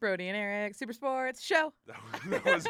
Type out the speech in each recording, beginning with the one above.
Brody and Eric Super Sports Show. That was-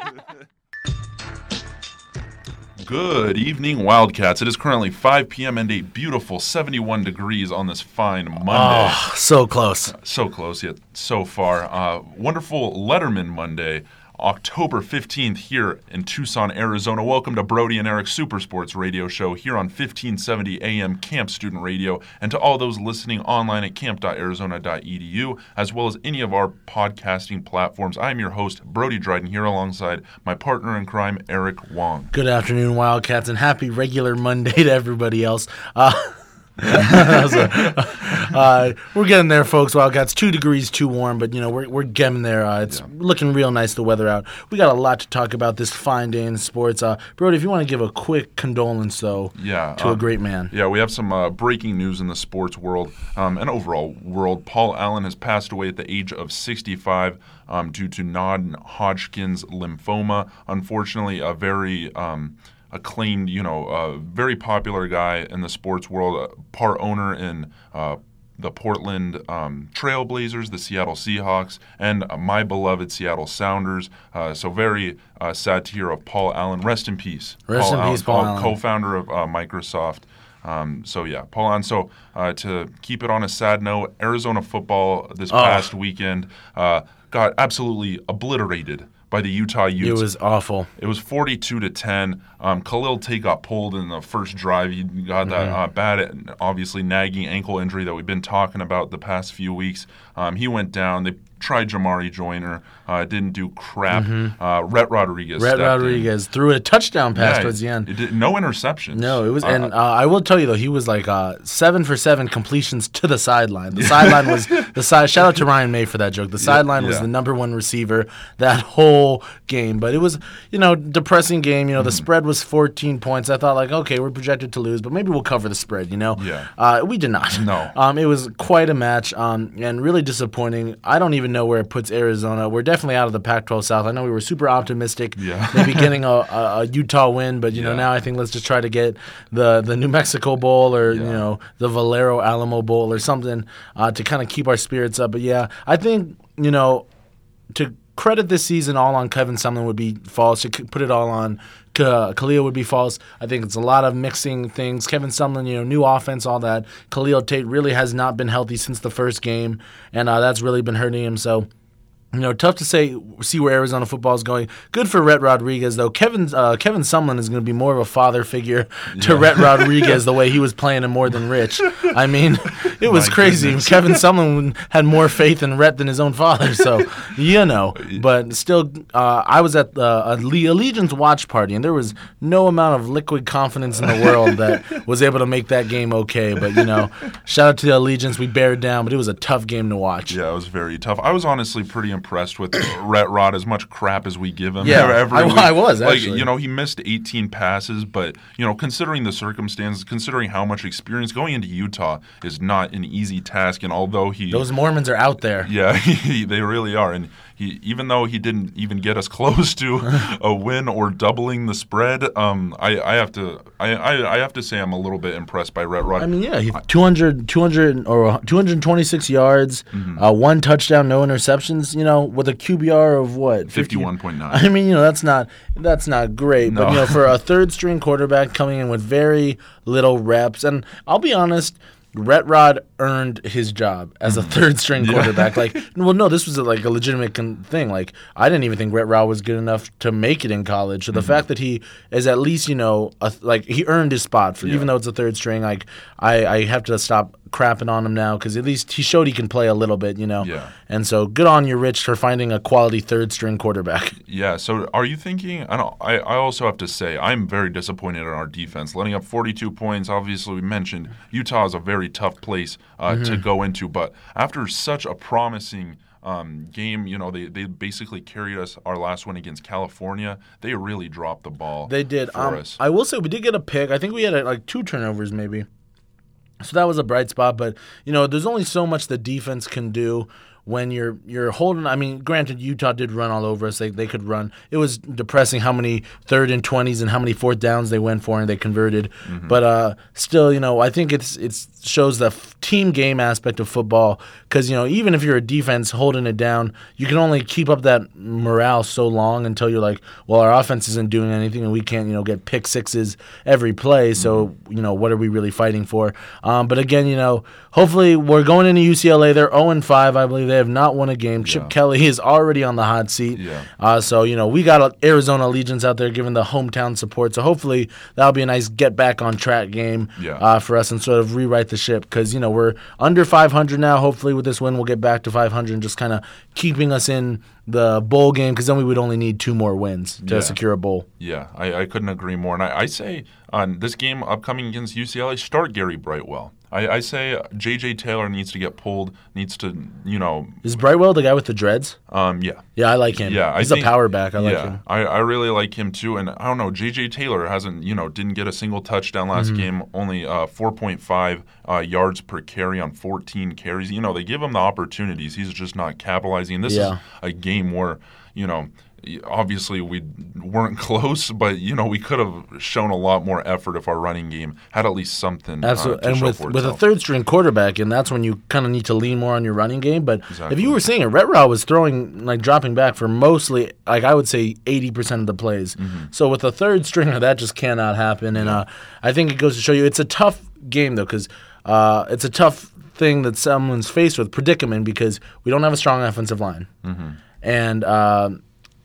Good evening, Wildcats. It is currently 5 p.m. and a beautiful 71 degrees on this fine Monday. Oh, so close. So close, yet so far. Uh, wonderful Letterman Monday, October 15th, here in Tucson, Arizona. Welcome to Brody and Eric Super Sports Radio Show here on 1570 AM KAMP Student Radio, and to all those listening online at kamp.arizona.edu, as well as any of our podcasting platforms. I am your host, Brody Dryden, here alongside my partner in crime, Eric Wong. Good afternoon, Wildcats, and happy regular Monday to everybody else. Uh, a- uh, we're getting there, folks. Wildcats, two degrees too warm, but you know we're we're getting there. Uh, it's looking real nice. The weather out. We got a lot to talk about this fine day in sports. Uh, Brody, if you want to give a quick condolence though, Yeah, to a um, great man. Yeah, we have some uh, breaking news in the sports world um, and overall world. Paul Allen has passed away at the age of 65 um, due to non-Hodgkin's lymphoma. Unfortunately, a very um, acclaimed, you know, uh, very popular guy in the sports world, uh, part owner in. Uh, the Portland um, Trailblazers, the Seattle Seahawks, and uh, my beloved Seattle Sounders. Uh, so very uh, sad to hear of Paul Allen. Rest in peace. Rest in peace, Paul Allen. Co-founder of uh, Microsoft. Um, so yeah, Paul Allen. So uh, to keep it on a sad note, Arizona football this Oh. past weekend uh, got absolutely obliterated by the Utah Utes. It was awful. It was 42 to 10. Um, Khalil Tate got pulled in the first drive. He got that Mm-hmm. uh, bad, obviously nagging ankle injury that we've been talking about the past few weeks. Um, he went down. They tried Jamarye Joiner. Uh, didn't do crap. Uh, Rhett Rodriguez. Mm-hmm. Rhett stepped in. Rodriguez threw a touchdown pass Yeah, towards the end. did- no interceptions. No, it was, Uh, and uh, I will tell you though, he was like uh, seven for seven completions to the sideline. The sideline was the side. Shout out to Ryan May for that joke. The sideline was yeah. the number one receiver that whole game. But it was, you know, depressing game. You know, the Mm-hmm. spread was 14 points. I thought like, okay, we're projected to lose, but maybe we'll cover the spread. You know, Yeah. Uh, we did not. No. Um, it was quite a match, um, and really disappointing. I don't even know where it puts Arizona. We're definitely out of the Pac-12 South. I know we were super optimistic, Yeah. maybe getting a, a, a Utah win, but you know now I think let's just try to get the the New Mexico Bowl or you know the Valero Alamo Bowl or something uh, to kind of keep our spirits up. But yeah, I think you know to credit this season all on Kevin Sumlin would be false. To put it all on K- Khalil would be false. I think it's a lot of mixing things. Kevin Sumlin, you know, new offense, all that. Khalil Tate really has not been healthy since the first game, and uh, that's really been hurting him. So. You know, tough to say. See where Arizona football is going. Good for Rhett Rodriguez, though. Kevin uh, Kevin Sumlin is going to be more of a father figure to Rhett Rodriguez the way he was playing him more than Rich. I mean, it was My crazy. goodness. Kevin Sumlin had more faith in Rhett than his own father. So you know, but still, uh, I was at the Alle- Allegiance watch party, and there was no amount of liquid confidence in the world that was able to make that game okay. But you know, shout out to the Allegiance. We bared down, but it was a tough game to watch. Yeah, it was very tough. I was honestly pretty impressed with uh, Rhett Rod. As much crap as we give him, Yeah, I-. I was, like actually. you know he missed 18 passes, but you know considering the circumstances, considering how much experience going into Utah is not an easy task, and although he Those Mormons are out there. yeah, he, they really are. And he, even though he didn't even get us close to a win or doubling the spread, um, I, I have to, I, I, I have to say, I'm a little bit impressed by Rhett Rod. I mean, yeah, he 200, 200 or 226 yards, Mm-hmm. uh, one touchdown, no interceptions. You know, with a QBR of what 51.9. I mean, you know, that's not that's not great, but you know, for a third string quarterback coming in with very little reps, and I'll be honest. Rhett Rod earned his job as a mm-hmm. third string quarterback. Like, well, no, this was a, like a legitimate con- thing. Like, I didn't even think Rhett Rod was good enough to make it in college. So the mm-hmm. fact that he is at least, you know, a, like he earned his spot for even though it's a third string. Like, I, I have to stop crapping on him now because at least he showed he can play a little bit, you know. Yeah. And so good on you, Rich, for finding a quality third string quarterback. Yeah. So, are you thinking? I don't. I, I also have to say I'm very disappointed in our defense, letting up 42 points. Obviously, we mentioned Utah is a very tough place uh, to Mm-hmm. go into, but after such a promising. Um, game, you know, they, they basically carried us our last one against California. They really dropped the ball. They did. for Um, us. I will say we did get a pick. I think we had like two turnovers maybe. So that was a bright spot, but you know, there's only so much the defense can do when you're you're holding. I mean, granted, Utah did run all over us. They they could run. It was depressing how many third and twenties and how many fourth downs they went for and they converted. But uh, still, you know, I think it's it's shows the f- team game aspect of football because you know even if you're a defense holding it down, you can only keep up that morale so long until you're like, well, our offense isn't doing anything and we can't you know get pick sixes every play. So you know what are we really fighting for? Um, but again, you know, hopefully we're going into UCLA. They're 0 and 5. I believe they have not won a game. Chip Yeah. Kelly is already on the hot seat. Yeah. Uh, so you know we got Arizona allegiance out there giving the hometown support. So hopefully that'll be a nice get back on track game Yeah. uh, for us and sort of rewrite the ship because you know we're under 500 now. Hopefully with this win we'll get back to 500 and just kind of keeping us in the bowl game because then we would only need two more wins to Yeah. secure a bowl. Yeah, I, I couldn't agree more. And I, I say on this game upcoming against UCLA, start Gary Brightwell. I, I say J.J. Taylor needs to get pulled, needs to, you know, Is Brightwell the guy with the dreads? um, yeah. Yeah, I like him. Yeah, I he's think- a power back. I like yeah, him. I, I really like him too. And I don't know, J.J. Taylor hasn't, you know, didn't get a single touchdown last Mm-hmm. game, only uh, 4.5 uh, yards per carry on 14 carries. You know, they give him the opportunities. He's just not capitalizing. This Yeah. is a game where, you know, obviously we weren't close, but, you know, we could have shown a lot more effort if our running game had at least something. Uh, Absolutely, to and with with a third string quarterback, and that's when you kind of need to lean more on your running game. But if you were seeing it, Retro was throwing like dropping back for mostly, like I would say, eighty percent of the plays. Mm-hmm. So with a third stringer, that just cannot happen. And uh, I think it goes to show you it's a tough game though, because uh, it's a tough thing that someone's faced with predicament because we don't have a strong offensive line, Mm-hmm. and.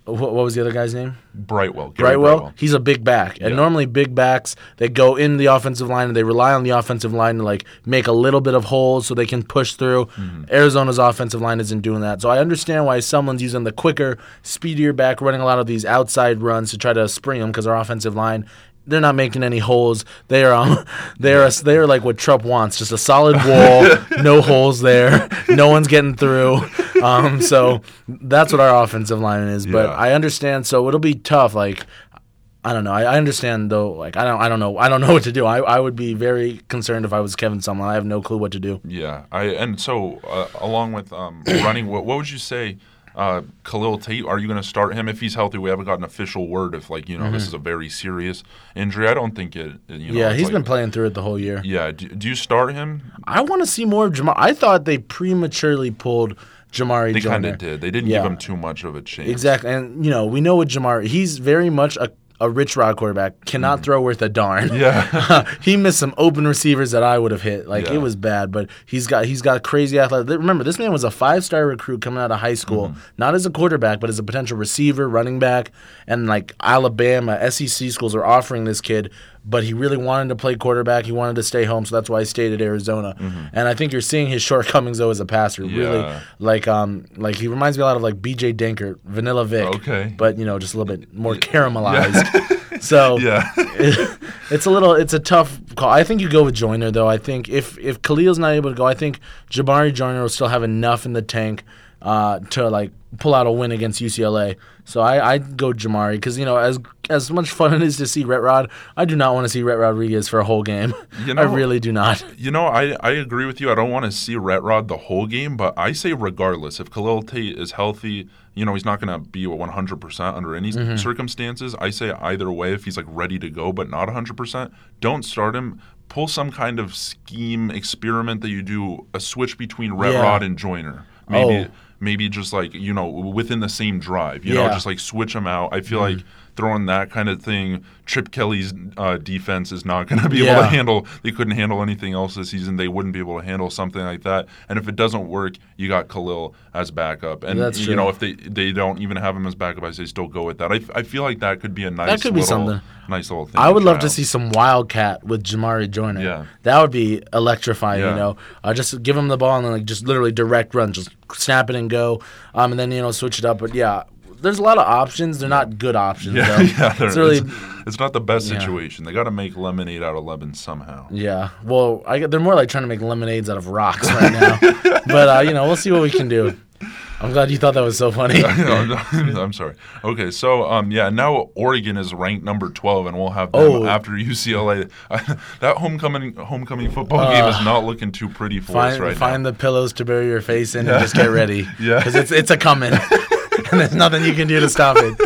What was the other guy's name? Brightwell. Gary Brightwell, he's a big back. And Yeah. normally big backs, they go in the offensive line and they rely on the offensive line to like make a little bit of holes so they can push through. Mm-hmm. Arizona's offensive line isn't doing that. So I understand why someone's using the quicker, speedier back, running a lot of these outside runs to try to spring them because our offensive line they're not making any holes. They are um, they are they are like what Trump wants, just a solid wall, no holes there, no one's getting through. Um, so that's what our offensive line is. But Yeah. I understand. So it'll be tough. Like I don't know. I, I understand though. Like I don't. I don't know. I don't know what to do. I, I would be very concerned if I was Kevin Sumlin. I have no clue what to do. Yeah, I and so uh, along with um, running, what, what would you say, uh, Khalil Tate? Are you going to start him if he's healthy? We haven't got an official word if like you know this is a very serious injury. I don't think it. You know, Mm-hmm. yeah, he's like- been playing through it the whole year. Yeah, do, do you start him? I want to see more of Jamar. I thought they prematurely pulled Jamarye. They kind of did. They didn't Yeah. give him too much of a chance. Exactly, and you know we know what Jamar. He's very much a, a rich rod quarterback. Cannot throw worth a darn. Mm. Yeah. he missed some open receivers that I would have hit. Like Yeah. it was bad, but he's got he's got crazy athletic. Remember, this man was a five star recruit coming out of high school, Mm-hmm. not as a quarterback, but as a potential receiver, running back, and like Alabama SEC schools are offering this kid. But he really wanted to play quarterback. He wanted to stay home, so that's why he stayed at Arizona. And I think you're seeing his shortcomings though as a passer. Really, Mm-hmm. Like um, like he reminds me a lot of like B.J. Denker, Vanilla Vic. Okay. but you know, just a little bit more caramelized. so Yeah. it's a little it's a tough call. I think you go with Joiner though. I think if if Khalil's not able to go, I think Jamarye Joiner will still have enough in the tank uh, to like pull out a win against UCLA. So I I'd go Jamarye because you know as as much fun it is to see Rhett Rod, I do not want to see Rhett Rodriguez for a whole game. You I really do not. You know, I, I agree with you. I don't want to see Rhett Rod the whole game, but I say regardless, if Khalil Tate is healthy, you know, he's not going to be 100% under any Mm-hmm. circumstances. I say either way, if he's like ready to go but not 100%, don't start him. Pull some kind of scheme experiment that you do a switch between Rhett Yeah. Rod and Joiner. Maybe Oh. Maybe just like, you know, within the same drive, you know, Yeah. Mm-hmm. just like switch them out. I feel like throwing that kind of thing, Chip Kelly's uh, defense is not going to be able to handle. They couldn't handle anything else this season. They wouldn't be able to handle something like that. And if it doesn't work, you got Khalil as backup. And That's you true. know, if they they don't even have him as backup, I say still go with that. I, I feel like that could be a nice that could be little, something. nice little thing. I would love to see some Wildcat with Jamarye Joiner. Yeah. That would be electrifying, Yeah. you know. Uh, just give him the ball and then like just literally direct run, just snap it and go. Um, and then, you know, switch it up. But yeah, there's a lot of options. They're not good options, Yeah, though. yeah. it's really it's, it's not the best Yeah. situation. They got to make lemonade out of lemons somehow. yeah. Well, I, they're more like trying to make lemonades out of rocks right now. but uh, you know, we'll see what we can do. I'm glad you thought that was so funny. I'm sorry. Okay, so um, yeah, now Oregon is ranked number 12, and we'll have them Oh. after UCLA. that homecoming homecoming football game is not looking too pretty for us find right find now. Find the pillows to bury your face in and just get ready. Yeah. because it's it's a coming, and there's nothing you can do to stop it.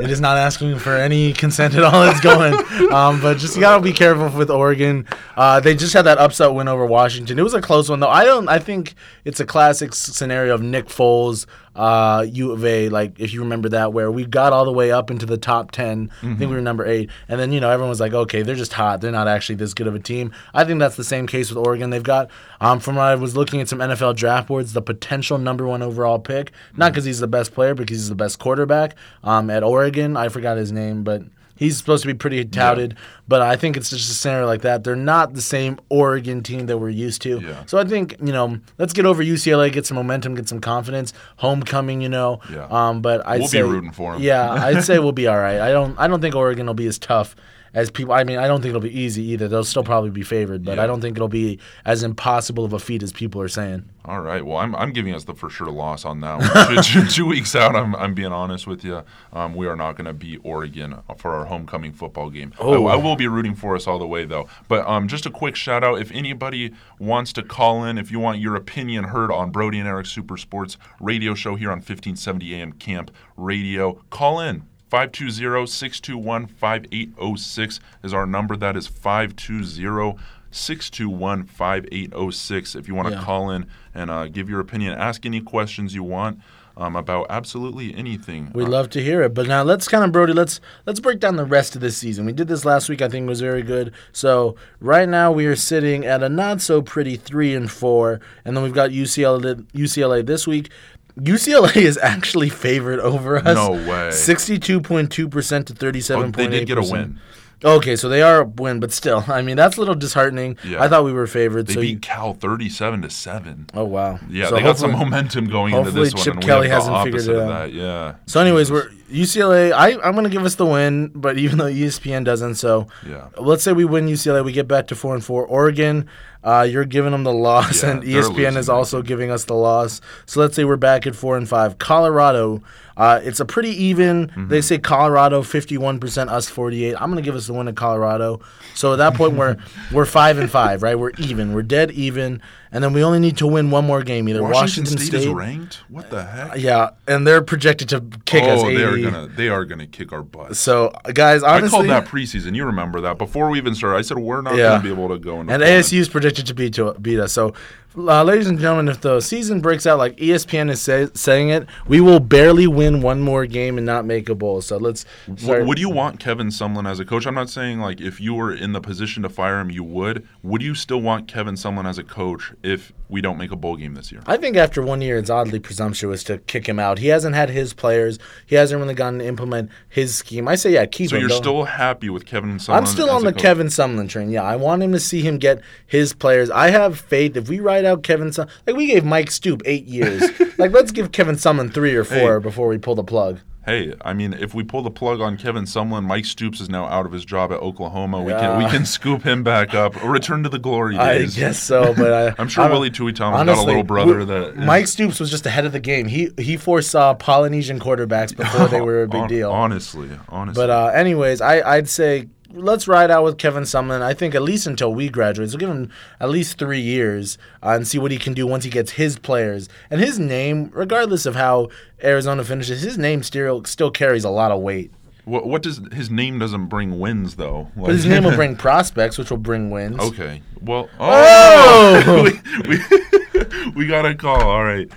It is not asking for any consent at all. It's going, um, but just you gotta be careful with Oregon. Uh, they just had that upset win over Washington. It was a close one though. I don't. I think it's a classic scenario of Nick Foles. Uh, U of A, like if you remember that, where we got all the way up into the top 10 I think we were number eight, and then you know everyone was like, okay, they're just hot. They're not actually this good of a team. I think that's the same case with Oregon. They've got, um, from what I was looking at some NFL draft boards, the potential number one overall pick. Not because he's the best player, because he's the best quarterback. Um, at Oregon, I forgot his name, but He's supposed to be pretty touted, but I think it's just a scenario like that. They're not the same Oregon team that we're used to. Yeah. So I think you know, let's get over UCLA, get some momentum, get some confidence. Homecoming, you know. Yeah. Um, but I'd We'll be say, rooting for 'em. Yeah, I'd say we'll be all right. I don't. I don't think Oregon will be as tough as people. I mean, I don't think it'll be easy either. They'll still probably be favored, but Yeah. I don't think it'll be as impossible of a feat as people are saying. All right. Well, I'm, I'm giving us the for sure loss on that one. two, weeks out, I'm, I'm being honest with you. Um, we are not going to beat Oregon for our homecoming football game. I- Oh. I, will be rooting for us all the way, though. But um, just a quick shout out if anybody wants to call in, if you want your opinion heard on Brody and Eric Super Sports radio show here on 1570 AM KAMP Radio, call in. 520 621 5806 is our number. That is 520 621 5806. If you want to Yeah. call in and uh, give your opinion, ask any questions you want um, about absolutely anything. We'd Uh, love to hear it. But now let's kind of Brody, let's let's break down the rest of this season. We did this last week, I think it was very good. So right now we are sitting at a not so pretty three and four, and then we've got UCLA UCLA this week. UCLA is actually favored over us. No way. Sixty-two point two percent to oh, thirty-seven they did get a win. Okay, so they are a win, but still, I mean that's a little disheartening. Yeah. I thought we were favored. They so beat you, Cal 37 to 7. oh wow, Yeah, So they got some momentum going into hopefully this one. Chip Kelly we have the hasn't figured it out. that. Yeah. So, anyways, Jesus. we're UCLA. I I'm gonna give us the win, but even though ESPN doesn't, so Yeah. let's say we win UCLA, we get back to four and four. Oregon, uh, you're giving them the loss, Yeah, and ESPN is also giving us the loss. So let's say we're back at four and five. Colorado, uh, it's a pretty even. Mm-hmm. They say Colorado 51 percent, us 48. I'm gonna give us the win at Colorado. So at that point, we're we're five and five, right? We're even. We're dead even, and then we only need to win one more game, either Washington, Washington, State, State. is ranked? What the heck? Yeah, and they're projected to kick us. oh, they are gonna they are gonna kick our butt. So, guys, honestly, I called that preseason. You remember that before we even started. I said we're not Yeah. gonna be able to go and ASU is projected to beat to beat us. So, uh, ladies and gentlemen, if the season breaks out like ESPN is say, saying it, we will barely win one more game and not make a bowl. So let's. Start- Would you want Kevin Sumlin as a coach? I'm not saying like if you were in the position to fire him, you would. Would you still want Kevin Sumlin as a coach if we don't make a bowl game this year? I think after one year, it's oddly presumptuous to kick him out. He hasn't had his players. He hasn't really gotten to implement his scheme. I say, yeah, keep So him. So you're still happy with Kevin Sumlin? I'm still on the coach? Kevin Sumlin train. Yeah, I want him to see him get his players. I have faith. If we write out Kevin Sumlin, like we gave Mike Stoop eight years, like let's give Kevin Sumlin three or four Hey. before we pull the plug. Hey, I mean, if we pull the plug on Kevin Sumlin, Mike Stoops is now out of his job at Oklahoma. We can we can scoop him back up. Return to the glory days. I guess so, but I, I'm sure I don't- Willie Tuitama got a little brother we- that is- Mike Stoops was just ahead of the game. He he foresaw Polynesian quarterbacks before they were a big Hon- deal. Honestly, honestly. But uh, anyways, I I'd say let's ride out with Kevin Sumlin. I think at least until we graduate, so give him at least three years uh, and see what he can do once he gets his players and his name. Regardless of how Arizona finishes, his name still still carries a lot of weight. what, what does his name doesn't bring wins though? But his name will bring prospects, which will bring wins. Okay. Well. Oh! Oh. we, we, we got a call. All right.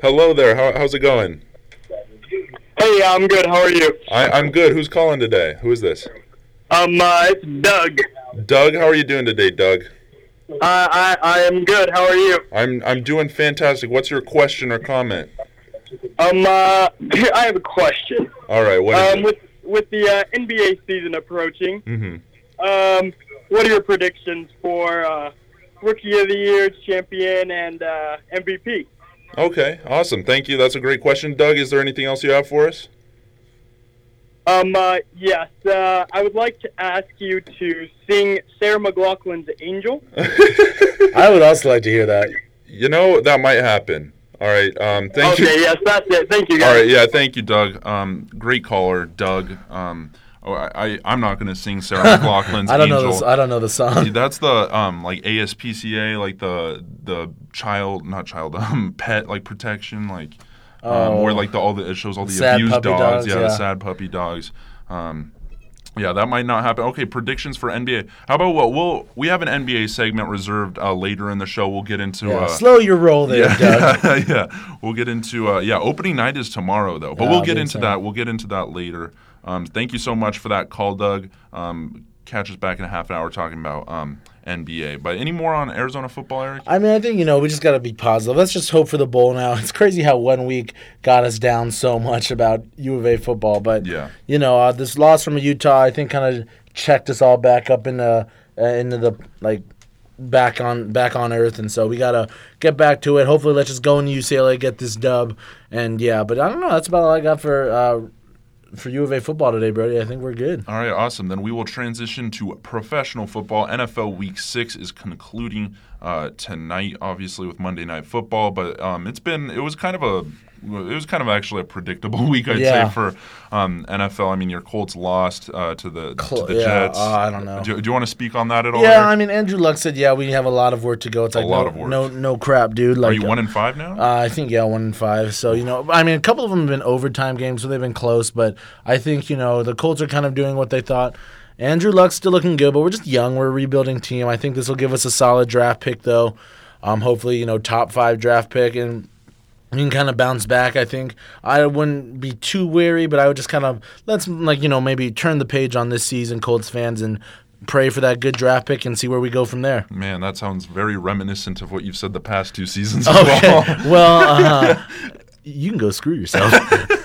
Hello there. How, how's it going? Hey, I'm good. How are you? I, I'm good. Who's calling today? Who is this? Um, uh, it's Doug. Doug. How are you doing today, Doug? Uh, I I am good. How are you? I'm I'm doing fantastic. What's your question or comment? Um, uh, I have a question. All right. What is Um, it? with with the uh, NBA season approaching, hmm um, what are your predictions for uh, Rookie of the Year, Champion, and uh, MVP? Okay. Awesome. Thank you. That's a great question, Doug. Is there anything else you have for us? Um, uh, yes. Uh, I would like to ask you to sing Sarah McLachlan's "Angel." I would also like to hear that. You know that might happen. All right. Um, thank okay, you. Okay. Yes, that's it. Thank you, guys. All right. Yeah. Thank you, Doug. Um, great caller, Doug. Um, oh, I, I I'm not gonna sing Sarah McLachlan's I don't know this. I don't know the song. That's the um like ASPCA, like the the child, not child, um pet like protection, like um, where like the all the it shows all the Sad abused dogs, dogs, yeah, the sad puppy dogs. Um, yeah, that might not happen. Okay, predictions for NBA. How about what we'll we have an NBA segment reserved uh, later in the show. We'll get into Yeah, uh, slow your roll there, Doug. yeah, yeah. We'll get into uh, yeah. Opening night is tomorrow though, but Yeah, we'll get into that. We'll get into that later. Um, thank you so much for that call, Doug. Um, catch us back in a half an hour talking about um, NBA. But any more on Arizona football, Eric? I mean, I think you know we just got to be positive. Let's just hope for the bowl now. It's crazy how one week got us down so much about U of A football, but Yeah. you know uh, this loss from Utah, I think, kind of checked us all back up into uh, into the like back on back on earth, and so we gotta get back to it. Hopefully, let's just go into UCLA, get this dub, and yeah. But I don't know. That's about all I got for uh, for U of A football today, Brody. I think we're good. All right, awesome. Then we will transition to professional football. NFL Week Six is concluding uh, tonight, obviously with Monday Night Football. But um, it's been it was kind of a it was kind of actually a predictable week, I'd Yeah. say, for um, NFL. I mean, your Colts lost uh, to the Cl- to the yeah, Jets. uh, I don't know. Do, do you want to speak on that at all? Yeah? I mean Andrew Luck said, yeah, we have a lot of work to go. It's like lot no, of work. no, no crap, dude. Like, Are you one in five now? Uh, I think yeah, one in five. So you know, I mean, a couple of them have been overtime games, so they've been close. But I think you know the Colts are kind of doing what they thought. Andrew Luck's still looking good, but we're just young. We're a rebuilding team. I think this will give us a solid draft pick, though. Um, hopefully, you know, top five draft pick, and we can kind of bounce back. I think I wouldn't be too wary, but I would just kind of let's like you know maybe turn the page on this season, Colts fans, and pray for that good draft pick and see where we go from there. Man, that sounds very reminiscent of what you've said the past two seasons. as Okay. well. well, uh, you can go screw yourself.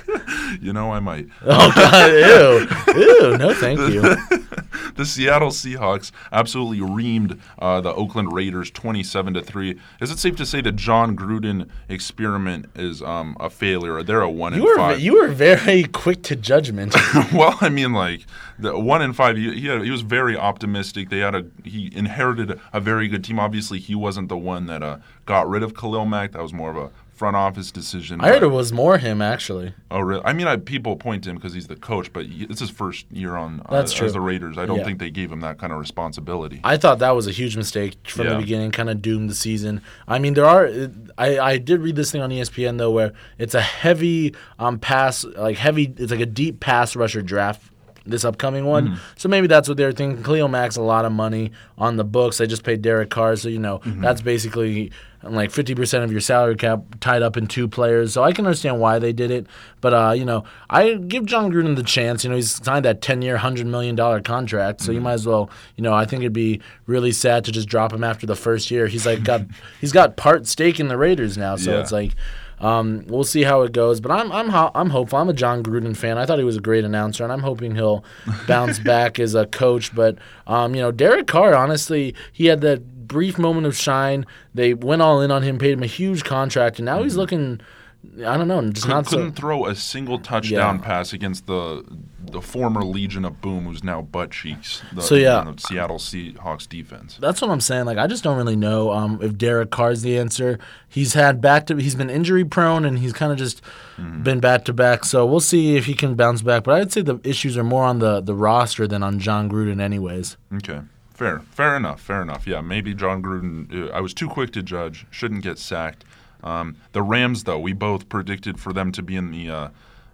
you know, I might. oh God, ew, ew. No, thank you. the Seattle Seahawks absolutely reamed uh, the Oakland Raiders twenty-seven to three. Is it safe to say the Jon Gruden experiment is um, a failure? Or they're a one You in were five. you were very quick to judgment. well, I mean, like the one in five. He, he, had, he was very optimistic. They had a he inherited a very good team. Obviously, he wasn't the one that uh, got rid of Khalil Mack. That was more of a front office decision. I heard it was more him actually. Oh, really? I mean, I, people point to him because he's the coach, but it's his first year on uh, That's as the Raiders. I don't Yeah. think they gave him that kind of responsibility. I thought that was a huge mistake from Yeah. the beginning, kind of doomed the season. I mean, there are. I, I did read this thing on ESPN though, where it's a heavy um pass, like heavy. It's like a deep pass rusher draft. This upcoming one, Mm-hmm. so maybe that's what they're thinking. Khalil Mack's a lot of money on the books. They just paid Derek Carr, so you know Mm-hmm. that's basically like fifty percent of your salary cap tied up in two players. So I can understand why they did it, but uh, you know I give Jon Gruden the chance. You know he's signed that ten-year, hundred million dollar contract, Mm-hmm. so you might as well. You know I think it'd be really sad to just drop him after the first year. He's like got he's got part stake in the Raiders now, so Yeah. it's like. Um, we'll see how it goes, but I'm I'm ho- I'm hopeful. I'm a Jon Gruden fan. I thought he was a great announcer, and I'm hoping he'll bounce back as a coach. But um, you know, Derek Carr, honestly, he had that brief moment of shine. They went all in on him, paid him a huge contract, and now he's looking. I don't know, just Could, not couldn't throw a single touchdown Yeah. pass against the the former Legion of Boom, who's now butt cheeks. The, So, yeah. the Seattle Seahawks defense. That's what I'm saying. Like, I just don't really know um, if Derek Carr's the answer. He's had back to. He's been injury prone, and he's kind of just been back to back. So we'll see if he can bounce back. But I'd say the issues are more on the the roster than on Jon Gruden, anyways. Okay. Fair, fair enough, fair enough. Yeah, maybe Jon Gruden. Uh, I was too quick to judge. Shouldn't get sacked. Um, the Rams, though, we both predicted for them to be in the uh,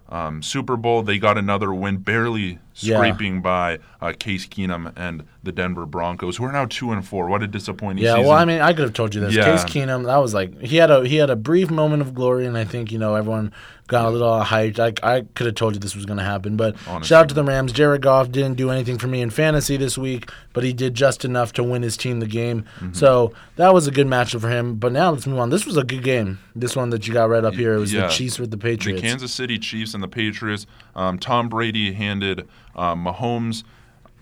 um, Super Bowl. They got another win, barely Yeah. scraping by uh, Case Keenum and the Denver Broncos, who are now two and four. What a disappointing season. Yeah, season. well, I mean, I could have told you this. Yeah. Case Keenum, that was like he had a he had a brief moment of glory, and I think you know everyone got a little hyped. I, I could have told you this was going to happen, but Honestly. shout out to the Rams. Jared Goff didn't do anything for me in fantasy this week, but he did just enough to win his team the game. Mm-hmm. So that was a good matchup for him. But now let's move on. This was a good game. This one that you got right up here. It was Yeah. the Chiefs with the Patriots. the. Kansas City Chiefs and the Patriots. Um, Tom Brady handed um, Mahomes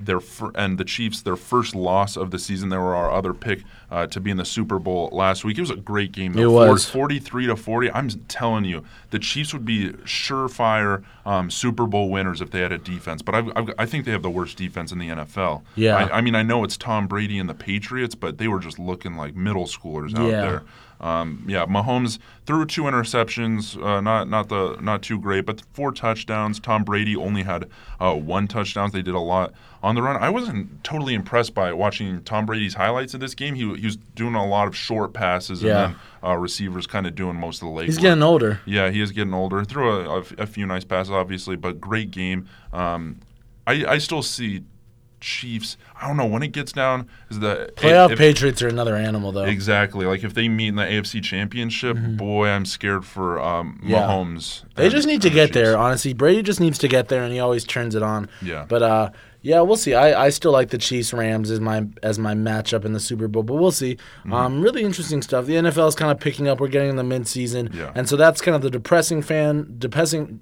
their fir- and the Chiefs their first loss of the season. They were our other pick uh, to be in the Super Bowl last week. It was a great game. though. It was. forty-three to forty. I'm telling you, the Chiefs would be surefire um, Super Bowl winners if they had a defense. But I've, I've, I think they have the worst defense in the NFL. Yeah. I, I mean, I know it's Tom Brady and the Patriots, but they were just looking like middle schoolers out Yeah. there. Um, yeah, Mahomes threw two interceptions, uh, not not the not too great, but four touchdowns. Tom Brady only had uh, one touchdown. They did a lot on the run. I wasn't totally impressed by watching Tom Brady's highlights of this game. He, he was doing a lot of short passes, Yeah. and then uh, receivers kind of doing most of the leg. He's work. getting older. Yeah, he is getting older. Threw a, a, a few nice passes, obviously, but great game. Um, I, I still see Chiefs. I don't know when it gets down. Is the Playoff if- Patriots are another animal, though. Exactly. Like if they meet in the AFC Championship, boy, I'm scared for um, Mm-hmm. Yeah. Mahomes. They and- just need to the get there. Honestly, Brady just needs to get there, and he always turns it on. Yeah. But uh, yeah, we'll see. I, I still like the Chiefs Rams as my as my matchup in the Super Bowl, but we'll see. Mm-hmm. Um, really interesting stuff. The NFL is kind of picking up. We're getting in the mid season, Yeah. and so that's kind of the depressing fan depressing.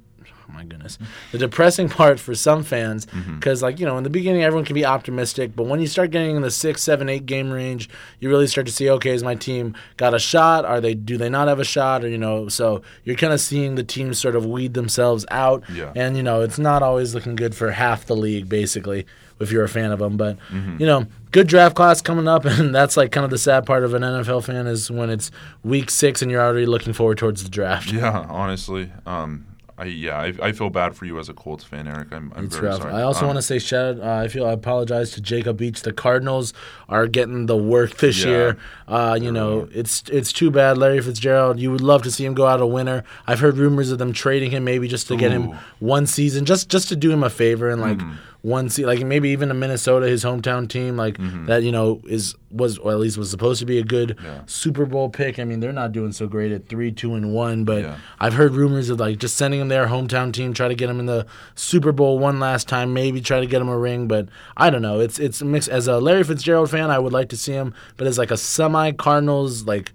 Oh my goodness, the depressing part for some fans Mm-hmm. because like you know in the beginning everyone can be optimistic, but when you start getting in the six, seven, eight game range, you really start to see okay, is my team got a shot? Are they do they not have a shot? Or you know, so you're kind of seeing the teams sort of weed themselves out, Yeah. and you know it's not always looking good for half the league basically if you're a fan of them. But Mm-hmm. you know, good draft class coming up, and that's like kind of the sad part of an NFL fan is when it's week six and you're already looking forward towards the draft. Yeah, honestly. Um, I yeah, I, I feel bad for you as a Colts fan, Eric. I'm, I'm It's very rough. sorry. I also Um, want to say shout out. Uh, I feel I apologize to Jacob Beach. The Cardinals are getting the work this Yeah. year. Uh, you know, it's it's too bad. Larry Fitzgerald. You would love to see him go out a winner. I've heard rumors of them trading him maybe just to get him one season, just just to do him a favor and like Mm-hmm. One season, like maybe even a Minnesota, his hometown team, like that. You know, is was or at least was supposed to be a good Mm-hmm. Yeah. Super Bowl pick. I mean, they're not doing so great at three, two, and one, but Yeah. I've heard rumors of like just sending him their hometown team, try to get him in the Super Bowl one last time, maybe try to get him a ring. But I don't know. It's it's mixed. As a Larry Fitzgerald fan, I would like to see him, but as like a semi Cardinals like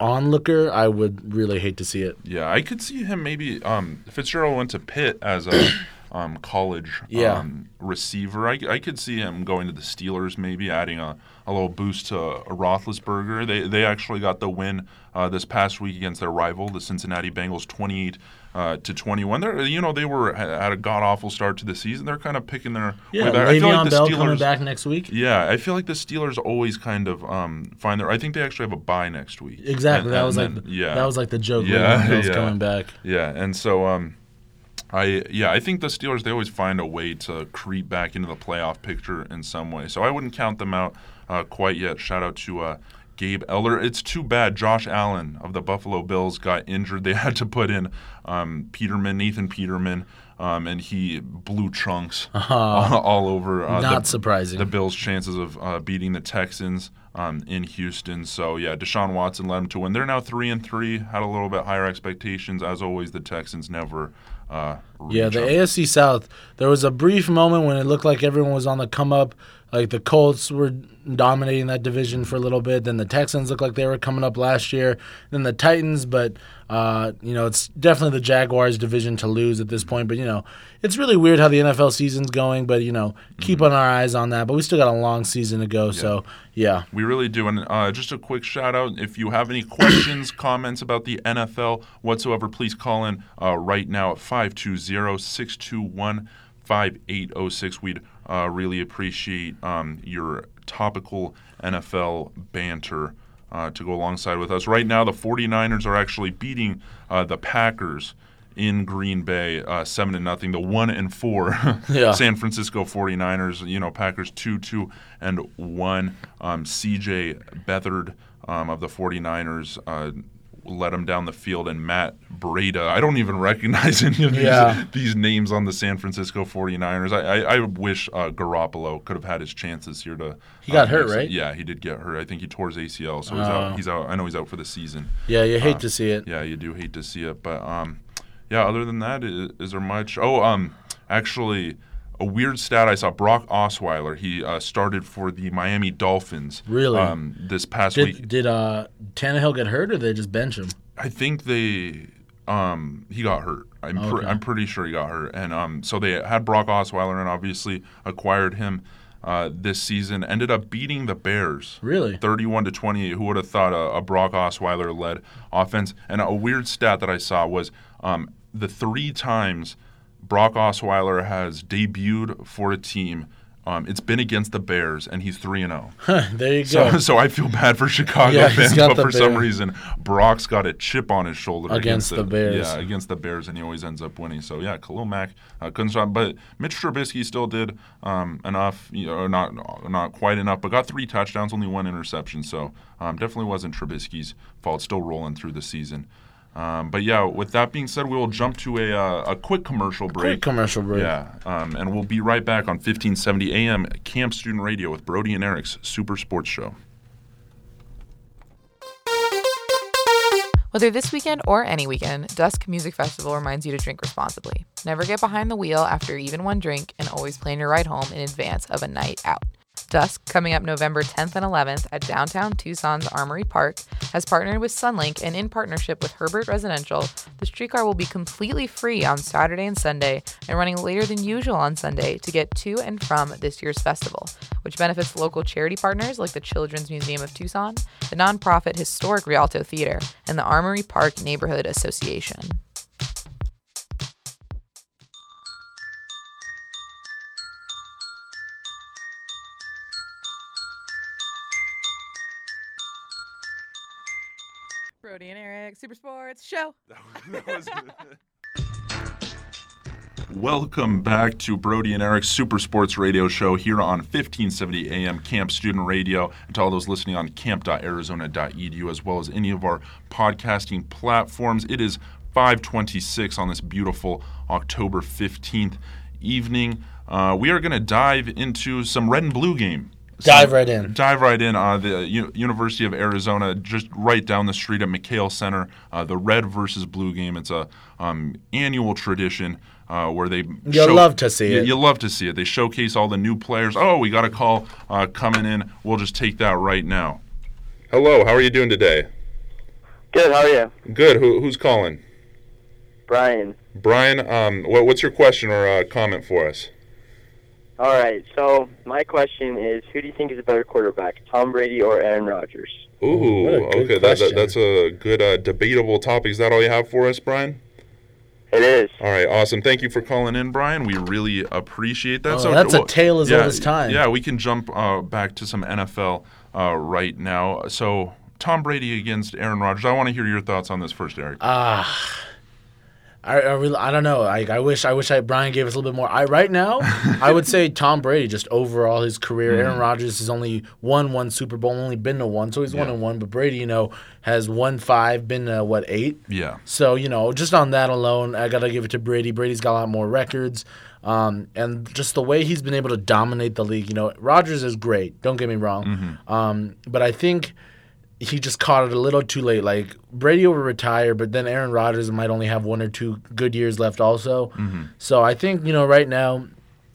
onlooker, I would really hate to see it. Yeah, I could see him maybe. Um, Fitzgerald went to Pitt as a um, college Yeah. um, receiver. I, I could see him going to the Steelers, maybe adding a, a little boost to a Roethlisberger. They they actually got the win uh, this past week against their rival, the Cincinnati Bengals, twenty eight. Uh, to 21, they're you know they were at a god awful start to the season. They're kind of picking their Yeah, way back. I feel Le'Veon like the Bell coming back next week. yeah, I feel like the Steelers always kind of um, find their. I think they actually have a bye next week. Exactly. And- that and was like then- the, yeah, that was like the joke. Yeah, Le'Veon yeah. coming back. yeah, and so um, I yeah, I think the Steelers they always find a way to creep back into the playoff picture in some way. So I wouldn't count them out uh, quite yet. Shout out to uh, Gabe Eller. It's too bad Josh Allen of the Buffalo Bills got injured. They had to put in um, Peterman, Nathan Peterman. Um, and he blew chunks all, all over. Uh, Not the, surprising. The Bills' chances of uh, beating the Texans um, in Houston. So yeah, Deshaun Watson led them to win. They're now three and three. Had a little bit higher expectations. As always, the Texans never. Uh, Yeah, the. AFC South. There was a brief moment when it looked like everyone was on the come up. Like the Colts were dominating that division for a little bit. Then the Texans looked like they were coming up last year. Then the Titans, but uh, you know it's definitely the Jaguars' division to lose at this point. But you know it's really weird how the NFL season's going. But you know keep on our eyes on that. But we still got a long season to go. So yeah, We really do. And uh, just a quick shout out if you have any questions, comments about the NFL whatsoever, please call in uh, right now at 520 621 5806. We'd uh, really appreciate um, your topical NFL banter. Uh, to go alongside with us. Right now, the 49ers are actually beating uh, the Packers in Green Bay, uh, seven to nothing. The one and four Yeah. San Francisco 49ers. You know, Packers two two and one. Um, C.J. Beathard um, of the 49ers. Uh, led him down the field, and Matt Breida. I don't even recognize any of these, Yeah. these names on the San Francisco 49ers. I, I, I wish uh, Garoppolo could have had his chances here to. He got uh, hurt, right? Yeah, he did get hurt. I think he tore his ACL, so he's Oh. out. He's out. I know he's out for the season. yeah, you hate Uh, to see it. Yeah, you do hate to see it, but um, yeah. Other than that, is, is there much? Oh, um, actually, a weird stat I saw: Brock Osweiler. He uh, started for the Miami Dolphins. Really? Um, this past week, Did did uh, Tannehill get hurt or did they just bench him? I think they um he got hurt. I'm pre- Okay. I'm pretty sure he got hurt, and um so they had Brock Osweiler and obviously acquired him uh, this season. Ended up beating the Bears. Really? 31 to 28. Who would have thought a, a Brock Osweiler led offense? And a weird stat that I saw was um, the three times Brock Osweiler has debuted for a team Um, it's been against the Bears, and he's three and oh. zero. there you So, go. so I feel bad for Chicago Yeah, fans, but the for some reason, Brock's got a chip on his shoulder Against the Bears. Yeah, against the Bears, and he always ends up winning. So yeah, Khalil Mack uh, couldn't stop, but Mitch Trubisky still did um, enough, you know, not not quite enough, but got three touchdowns, only one interception. So um, definitely wasn't Trubisky's fault. Still rolling through the season. Um, but yeah, with that being said, we will jump to a uh, a quick commercial break. Quick commercial break. Yeah, um, and we'll be right back on 1570 AM KAMP Student Radio with Brody and Eric's Super Sports Show. Whether this weekend or any weekend, Dusk Music Festival reminds you to drink responsibly. Never get behind the wheel after even one drink, and always plan your ride home in advance of a night out. Dusk, coming up November 10th and 11th at downtown Tucson's Armory Park, has partnered with Sunlink and in partnership with Herbert Residential, the streetcar will be completely free on Saturday and Sunday and running later than usual on Sunday to get to and from this year's festival, which benefits local charity partners like the Children's Museum of Tucson, the nonprofit Historic Rialto Theater, and the Armory Park Neighborhood Association. Brody and Eric, Super Sports Show. Welcome back to Brody and Eric's Super Sports Radio Show here on 1570 AM KAMP Student Radio, and to all those listening on kamp.arizona.edu as well as any of our podcasting platforms. It is 526 on this beautiful October 15th evening. Uh, we are going to dive into some red and blue game. Dive right in. Dive right in. Uh, the U- University of Arizona, just right down the street at McKale Center, uh, the red versus blue game. It's a um, annual tradition uh, where they You'll love to see you, it. You love to see it. They showcase all the new players. Oh, we got a call uh, coming in. We'll just take that right now. Hello. How are you doing today? Good. How are you, Good. Who, who's calling? Brian? Brian. Um, what, what's your question or uh, comment for us? All right. So my question is, who do you think is a better quarterback, Tom Brady or Aaron Rodgers? Ooh, what a good okay. That, that, that's a good uh, debatable topic. Is that all you have for us, Brian? It is. All right, awesome. Thank you for calling in, Brian. We really appreciate that. Oh, that's a tale as yeah, old as time. Yeah, we can jump uh, back to some NFL uh, right now. So, Tom Brady against Aaron Rodgers. I want to hear your thoughts on this first, Eric. Ah. I, I really I don't know. I, I wish I wish I Brian gave us a little bit more. I right now I would say Tom Brady just overall his career. Mm-hmm. Aaron Rodgers has only won one Super Bowl, only been to one, so he's one and one. But Brady, you know, has won five, been to what eight. yeah, So you know, just on that alone, I gotta give it to Brady. Brady's got a lot more records, um, and just the way he's been able to dominate the league. You know, Rodgers is great. Don't get me wrong, Mm-hmm. um, but I think he just caught it a little too late. Like Brady will retire, but then Aaron Rodgers might only have one or two good years left, also. Mm-hmm. So I think you know right now.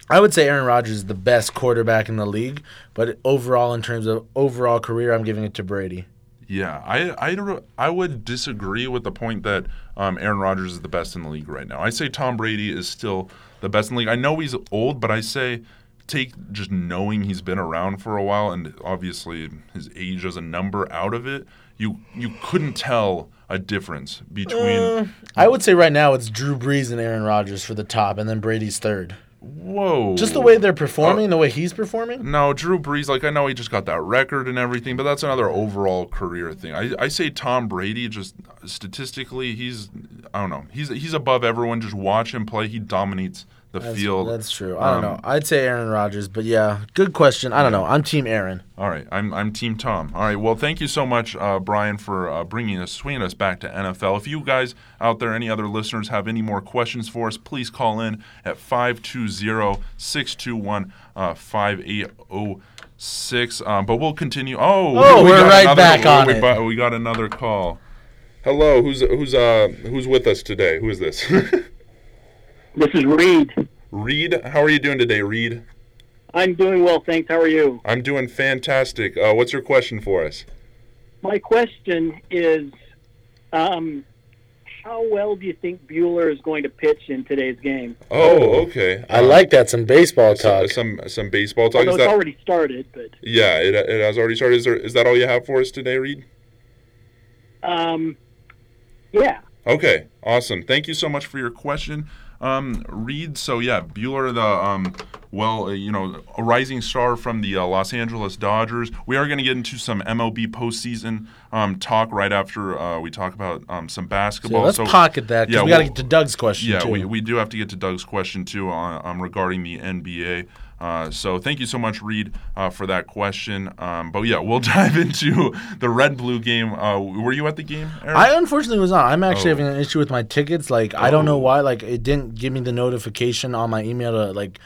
I would say Aaron Rodgers is the best quarterback in the league, but overall, in terms of overall career, I'm giving it to Brady. yeah. I, I, I would disagree with the point that um, Aaron Rodgers is the best in the league right now. I say Tom Brady is still the best in the league. I know he's old, but I say take just knowing he's been around for a while and obviously his age as a number out of it. You you couldn't tell a difference between. Uh, I would say right now it's Drew Brees and Aaron Rodgers for the top, and then Brady's third. Whoa! Just the way they're performing, uh, the way he's performing. No, Drew Brees, like I know he just got that record and everything, but that's another overall career thing. I, I say Tom Brady, just statistically, he's I don't know, he's he's above everyone. Just watch him play; he dominates the That's, field. that's true. I don't Um, know. I'd say Aaron Rodgers, but yeah, good question. I don't know. I'm Team Aaron. All right, I'm I'm Team Tom. All right, well, thank you so much, uh, Brian, for uh, bringing us, swinging us back to NFL. If you guys out there, any other listeners, have any more questions for us, please call in at 520-621-5806. Um, but we'll continue. Oh, Oh, we're got right another- back on we, it. we got another call. Hello, who's who's uh who's with us today? Who is this? This is Reed. Reed, how are you doing today, Reed? I'm doing well, thanks. How are you? I'm doing fantastic. Uh, what's your question for us? My question is, um, how well do you think Buehler is going to pitch in today's game? Oh, okay. I Um, like that. Some baseball some, talk. some some baseball talk. Although Is it's that, already started, but yeah, it, it has already started. Is, there, is that all you have for us today, Reed? um, yeah. Okay, awesome. Thank you so much for your question. Um, Reed. So yeah, Buehler, the um, well, uh, you know, a rising star from the uh, Los Angeles Dodgers. We are going to get into some MLB postseason um, talk right after uh, we talk about um, some basketball. So let's So- pocket that because yeah, we got to we'll- get to Doug's question yeah, too. we, we do have to get to Doug's question too on, um, regarding the NBA. Uh, so thank you so much, Reed, uh, for that question. Um, but yeah, we'll dive into the red blue game. Uh, were you at the game? Eric? I unfortunately was not. I'm actually Oh. having an issue with my tickets. Like I don't know Oh. why. Like it didn't give me the notification on my email to like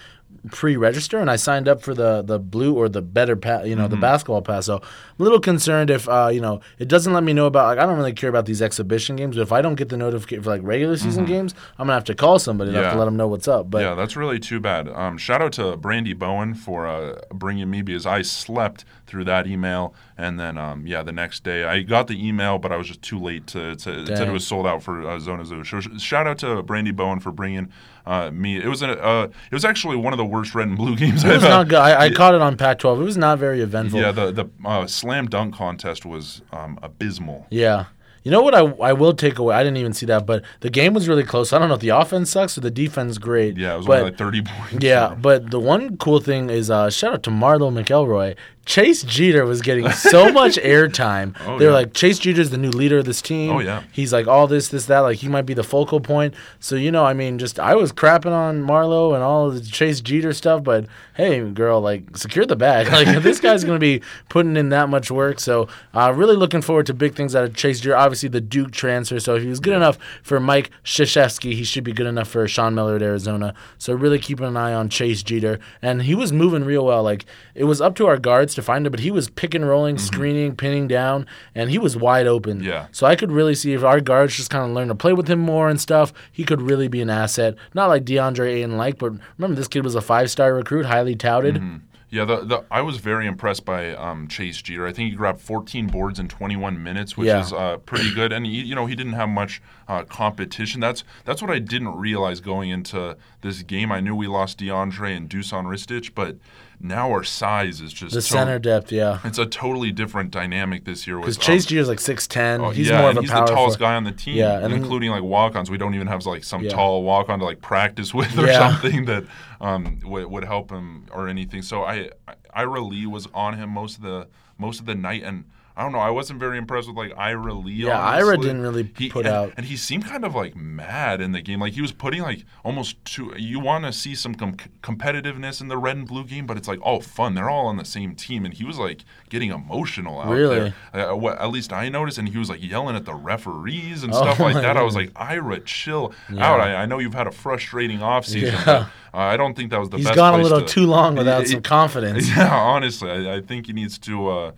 pre-register, and I signed up for the the blue or the better pass, you know, Mm-hmm. the basketball pass. So I'm a little concerned if uh, you know it doesn't let me know about. Like I don't really care about these exhibition games, but if I don't get the notification for like regular season games, I'm gonna have to call somebody to Mm-hmm. Yeah. to let them know what's up. But yeah, that's really too bad. Um, shout out to Brandy Bowen for uh, bringing me because I slept through that email, and then um, yeah, the next day I got the email, but I was just too late to. to it said it was sold out for uh, Zona Zoo. So shout out to Brandy Bowen for bringing uh, me. It was a, uh, it was actually one of the worst red and blue games it was I've not good. I, I caught it on Pac-12. It was not very eventful. Yeah, the the uh, slam dunk contest was um, abysmal. Yeah. You know what I, I will take away? I didn't even see that, but the game was really close. I don't know if the offense sucks or the defense great. Yeah, it was but, only like thirty points. Yeah, but the one cool thing is uh, shout out to Marlo McElroy. Chase Jeter was getting so much airtime. Oh, They're yeah. like Chase Jeter's the new leader of this team. Oh, yeah. he's like all this, this, that. Like he might be the focal point. So you know, I mean, just I was crapping on Marlo and all of the Chase Jeter stuff, but hey, girl, like secure the bag. Like this guy's gonna be putting in that much work. So uh, really looking forward to big things out of Chase Jeter. Obviously the Duke transfer. So if he was good enough for Mike Krzyzewski, he should be good enough for Sean Miller at Arizona. So really keeping an eye on Chase Jeter, and he was moving real well. Like it was up to our guards to find him, but he was pick and rolling, screening, pinning down, and he was wide open. Yeah. So I could really see if our guards just kind of learn to play with him more and stuff, he could really be an asset. Not like DeAndre Ayton like, but remember this kid was a five star recruit, highly touted. Yeah, the, the I was very impressed by um, Chase Jeter. I think he grabbed 14 boards in 21 minutes, which Yeah. is uh, pretty good. And he, you know, he didn't have much uh, competition. That's that's what I didn't realize going into this game. I knew we lost DeAndre and Dusan Ristic, but now our size is just The center depth, yeah. It's a totally different dynamic this year. Because Chase um, is like six ten. Oh, he's yeah, more of a he's the tallest guy on the team, Yeah, and including like walk-ons. We don't even have like some Yeah. tall walk-on to like practice with or Yeah. something that um, would, would help him or anything. So I, I Ira Lee was on him most of the most of the night, and I don't know. I wasn't very impressed with like Ira Lee. Yeah, Ira didn't really He- put and, out- and he seemed kind of like mad in the game. Like he was putting like almost two. You want to see some com- competitiveness in the red and blue game, but it's like all fun. They're all on the same team, and he was like getting emotional out Really? there. Uh, what, at least I noticed, and he was like yelling at the referees and Oh stuff like that. I was like, Ira, chill Yeah. out. I, I know you've had a frustrating offseason, Yeah. but uh, I don't think that was the He's best. He's gone a little to- too long without Y- some confidence. Yeah, honestly, I, I think he needs to. Uh,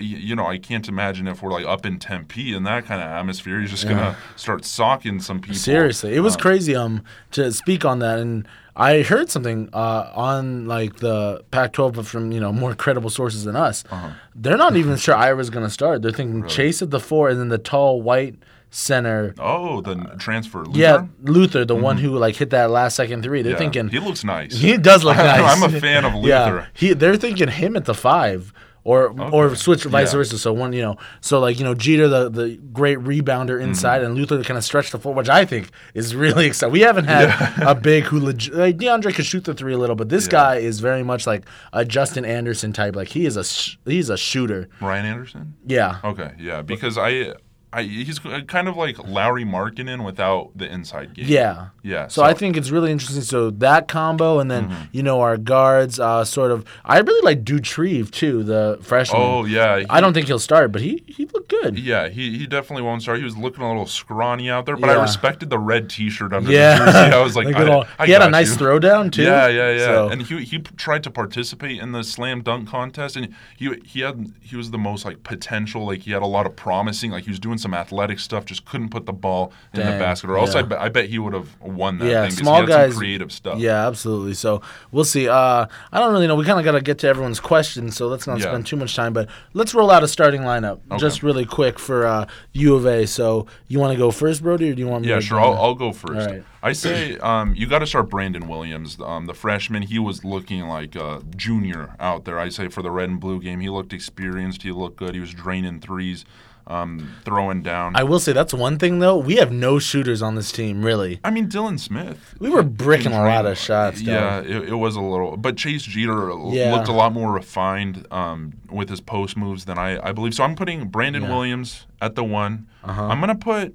you know, I can't imagine if we're like up in Tempe in that kind of atmosphere, he's just Yeah. gonna start socking some people. Seriously, it was Uh, crazy. Um, to speak on that, and I heard something uh, on like the Pac-12 but from you know more credible sources than us. Uh-huh. They're not even sure Ira's going to start. They're thinking Chase at the four, and then the tall white center. Oh, the n- transfer. Luther? Yeah, Luther, the one who like hit that last second three. They're Yeah, thinking he looks nice. he does look nice. I'm a fan of Luther. Yeah, he, they're thinking him at the five. Or, or switch vice Yeah. versa. So one, you know, so like you know, Jeter, the, the great Mm-hmm. rebounder inside, and Luther kind of stretched the floor, which I think is really exciting. We haven't had a big who legit, like DeAndre could shoot the three a little, but this Yeah. guy is very much like a Justin Anderson type. Like he is a sh- he's a shooter. Ryan Anderson. Yeah, Okay, yeah, because I, I he's kind of like Lauri Markkanen without the inside game. yeah. yeah. So, I think it's really interesting. So that combo, and then Mm-hmm. you know our guards, uh, sort of. I really like Doutrive too, the freshman. Oh yeah. I don't think he'll start, but he he looked good. Yeah, he, he definitely won't start. He was looking a little scrawny out there, but Yeah. I respected the red T-shirt under Yeah, the jersey. I was like, Like I, little- I he had a nice you. throwdown too. Yeah, yeah, yeah. So- And he he tried to participate in the slam dunk contest, and he he had he was the most like potential. Like he had a lot of promising. Like he was doing some athletic stuff, just couldn't put the ball in Dang, the basket. Or else yeah. I, bet I bet he would have won that Yeah, thing. small guys- creative stuff. Yeah, absolutely. So we'll see. Uh, I don't really know. We kind of got to get to everyone's questions, so let's not Yeah. spend too much time. But let's roll out a starting lineup just really quick for uh, U of A. So you want to go first, Brody, or do you want me? Yeah, sure. I'll. I'll go first. Right. I say um, you got to start Brandon Williams, um, the freshman. He was looking like a junior out there. I say for the red and blue game, he looked experienced. He looked good. He was draining threes. Um, throwing down. I will say that's one thing though. We have no shooters on this team, really. I mean, Dylan Smith. We were bricking a lot of shots. Though. Yeah, it, it was a little, but Chase Jeter Yeah. looked a lot more refined um, with his post moves than I, I believe. So I'm putting Brandon Yeah. Uh-huh. Williams at the one. I'm gonna put,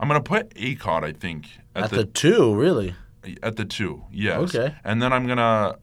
I'm gonna put Akot. I think at, at the, the two, really. at the two. Yes. Okay. And then I'm gonna,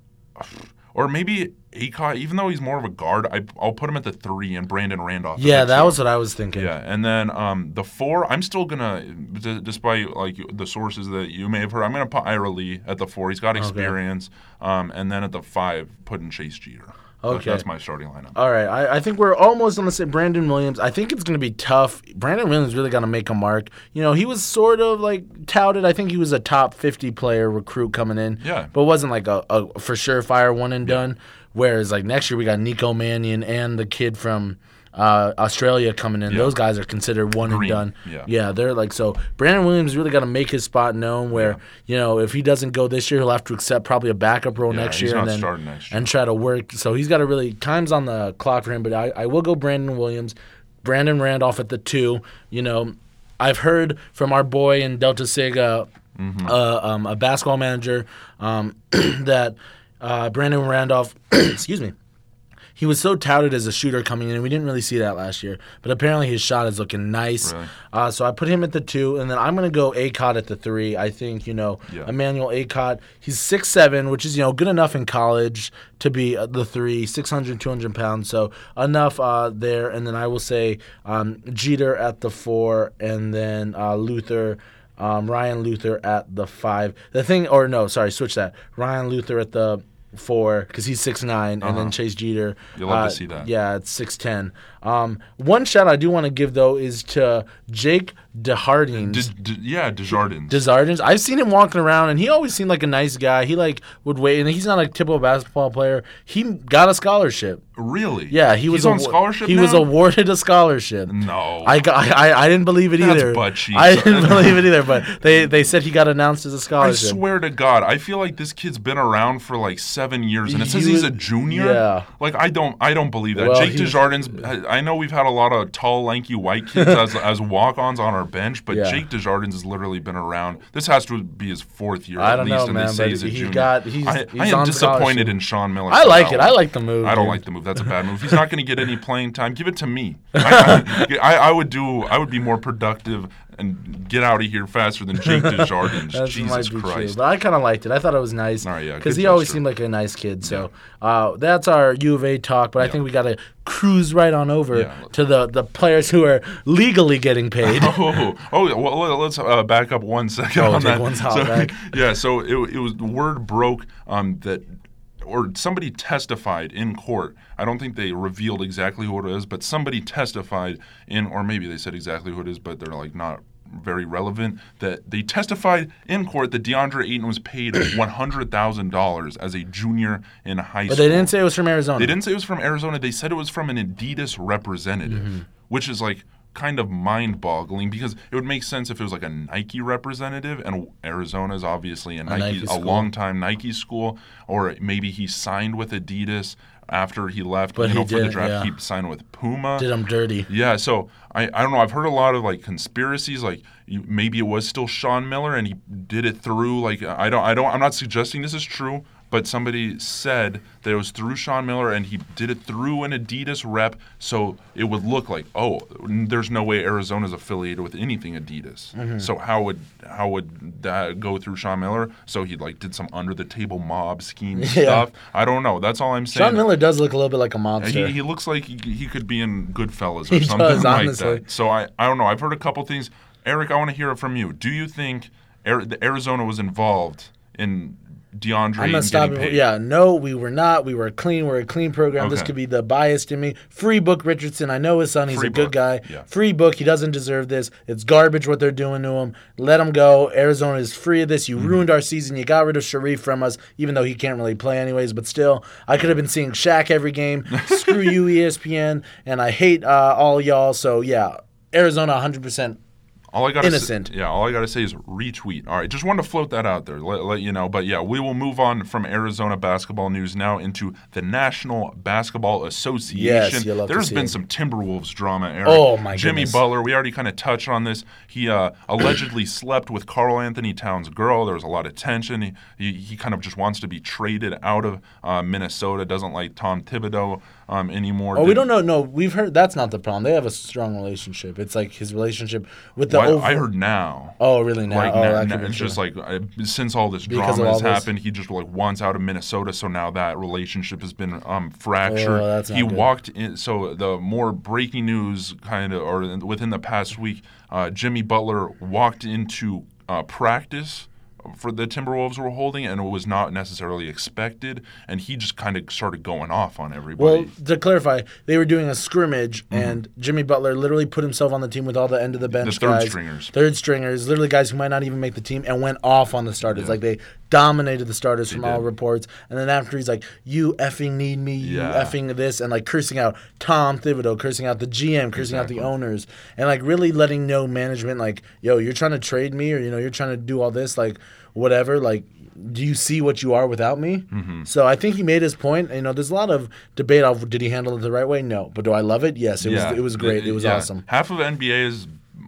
or maybe Akot. Even though he's more of a guard, I, I'll put him at the three and Brandon Randolph. Yeah, that two. was what I was thinking. Yeah, and then um, the four, I'm still gonna, d- despite like the sources that you may have heard, I'm gonna put Ira Lee at the four. He's got experience, um, and then at the five, putting Chase Jeter. Okay. that's my starting lineup. All right, I, I think we're almost on the same. Brandon Williams, I think it's going to be tough. Brandon Williams really got to make a mark. You know, he was sort of like touted. I think he was a top fifty player recruit coming in. Yeah. but wasn't like a, a for sure fire one and done. Whereas like next year we got Nico Mannion and the kid from uh, Australia coming in. Yeah. Those guys are considered one Green, and done. yeah. yeah. they're like so. Brandon Williams really got to make his spot known. Where you know if he doesn't go this year, he'll have to accept probably a backup role Yeah, next year then starting next year. and try to work. So he's got to really time's on the clock for him. But I, I will go Brandon Williams, Brandon Randolph at the two. You know, I've heard from our boy in Delta Sig, uh, Mm-hmm. uh, um, a basketball manager, um, that uh, Brandon Randolph, excuse me. He was so touted as a shooter coming in, and we didn't really see that last year. But apparently, his shot is looking nice. Really? Uh, so I put him at the two, and then I'm going to go Akot at the three. I think you know Yeah. Emmanuel Akot. He's six seven, which is you know good enough in college to be uh, the three, 600, 200 pounds. So enough uh, there. And then I will say um, Jeter at the four, and then uh, Luther. Um, Ryan Luther at the five. The thing, or no, sorry, switch that. Ryan Luther at the four because he's six nine, and then Chase Jeter. Uh-huh. You'll love to uh, see that. Yeah, it's six ten. Um, one shout I do want to give though is to Jake DeHardings. D- d- yeah, Desjardins. Desjardins. I've seen him walking around, and he always seemed like a nice guy. He like would wait, and he's not a typical basketball player. He got a scholarship. really? Yeah, he was on scholarship. He was awarded a scholarship. No. I, got, I, I didn't believe it That's either. butt cheeks. I didn't believe it either, but they, they said he got announced as a scholarship. I swear to God, I feel like this kid's been around for like seven years, and it He says he's a junior. yeah. Like I don't, I don't believe that. Well, Jake he's- Desjardins. I I know we've had a lot of tall, lanky white kids as as walk-ons on our bench, but Yeah. Jake Desjardins has literally been around. This has to be his fourth year I at least, know, and man, they say he's a he junior. got- he's- I, he's I am disappointed in Sean Miller. I like it. I like the move, I don't dude. like the move. That's a bad move. He's not going to get any playing time. Give it to me. I, I, I would do. I would be more productive and get out of here faster than Jake Desjardins. Jesus be true, Christ. but I kind of liked it. I thought it was nice. All right, yeah, because he always seemed like a nice kid. So uh, that's our U of A talk. But I think we got to cruise right on over Yeah. to the the players who are legally getting paid. Oh, oh, well, let's uh, back up one second Oh, on that. one so, back. Yeah, so it, it was the word broke um, that, or somebody testified in court. I don't think they revealed exactly who it is, but somebody testified in, or maybe they said exactly who it is, but they're like not very relevant. That they testified in court that DeAndre Ayton was paid one hundred thousand dollars as a junior in high school. But they didn't say it was from Arizona. They didn't say it was from Arizona. They said it was from an Adidas representative, Mm-hmm. which is like kind of mind-boggling because it would make sense if it was like a Nike representative, and Arizona is obviously a Nike, Nike a long-time Nike school, or maybe he signed with Adidas after he left. But you know, he for the draft, yeah. he signed with Puma. Did him dirty. Yeah, so I, I don't know. I've heard a lot of like conspiracies, like you, maybe it was still Sean Miller and he did it through like I don't I don't I'm not suggesting this is true, but somebody said that it was through Sean Miller and he did it through an Adidas rep, so it would look like oh, there's no way Arizona's affiliated with anything Adidas. Mm-hmm. So how would how would that go through Sean Miller? So he like did some under the table mob scheme stuff. I don't know. That's all I'm saying. Sean Miller does look a little bit like a monster. He, he looks like he, he could be in Goodfellas or He something does, like honestly. that. So I, I don't know. I've heard a couple things. Eric, I want to hear it from you. Do you think Arizona was involved in DeAndre I'm gonna stop paid? Yeah, no, we were not. We were clean. We're a clean program. This could be the biased in me. Free Book Richardson. I know his son. He's Free a good book, guy. yeah. Free book. He doesn't deserve this. It's garbage what they're doing to him. Let him go. Arizona is free of this. You Mm-hmm. ruined our season. You got rid of Shareef from us, even though he can't really play anyways. But still, I could have been seeing Shaq every game. Screw you, ESPN. And I hate uh, all y'all. So yeah, Arizona 100 percent All I gotta innocent. Say, yeah, all I gotta say is retweet. All right, just wanted to float that out there, let, let you know. But yeah, we will move on from Arizona basketball news now into the National Basketball Association. Yes, you love to There's been it. some Timberwolves drama. Eric. Oh, my Jimmy goodness. Butler. We already kind of touched on this. He uh, allegedly slept with Karl-Anthony Towns' girl. There was a lot of tension. He, he, he kind of just wants to be traded out of uh, Minnesota. Doesn't like Tom Thibodeau um, anymore. Oh, we don't know. No, we've heard that's not the problem. They have a strong relationship. It's like his relationship with the. Well, I- over- I heard now. Oh, really? Now, like oh, na- that na- could be it's true. just like uh, since all this Because drama of has this? happened, he just like wants out of Minnesota. So now that relationship has been um, fractured. Oh, he good. walked in. So the more breaking news, kind of, or within the past week, uh, Jimmy Butler walked into uh, practice. For the Timberwolves were holding, and it was not necessarily expected, and he just kind of started going off on everybody. Well, to clarify, they were doing a scrimmage, mm-hmm. and Jimmy Butler literally put himself on the team with all the end of the bench third guys, stringers. third stringers, literally guys who might not even make the team, and went off on the starters. Like they dominated the starters from all reports. And then after he's like, "You effing need me, you Yeah. effing this," and like cursing out Tom Thibodeau, cursing out the GM, cursing out the owners, and like really letting know management like, "Yo, you're trying to trade me, or you know, you're trying to do all this, like whatever, like." Do you see what you are without me? Mm-hmm. So I think he made his point. You know, there's a lot of debate of did he handle it the right way? No, but do I love it? Yes, it was. It was great. It was yeah. awesome. Half of NBA is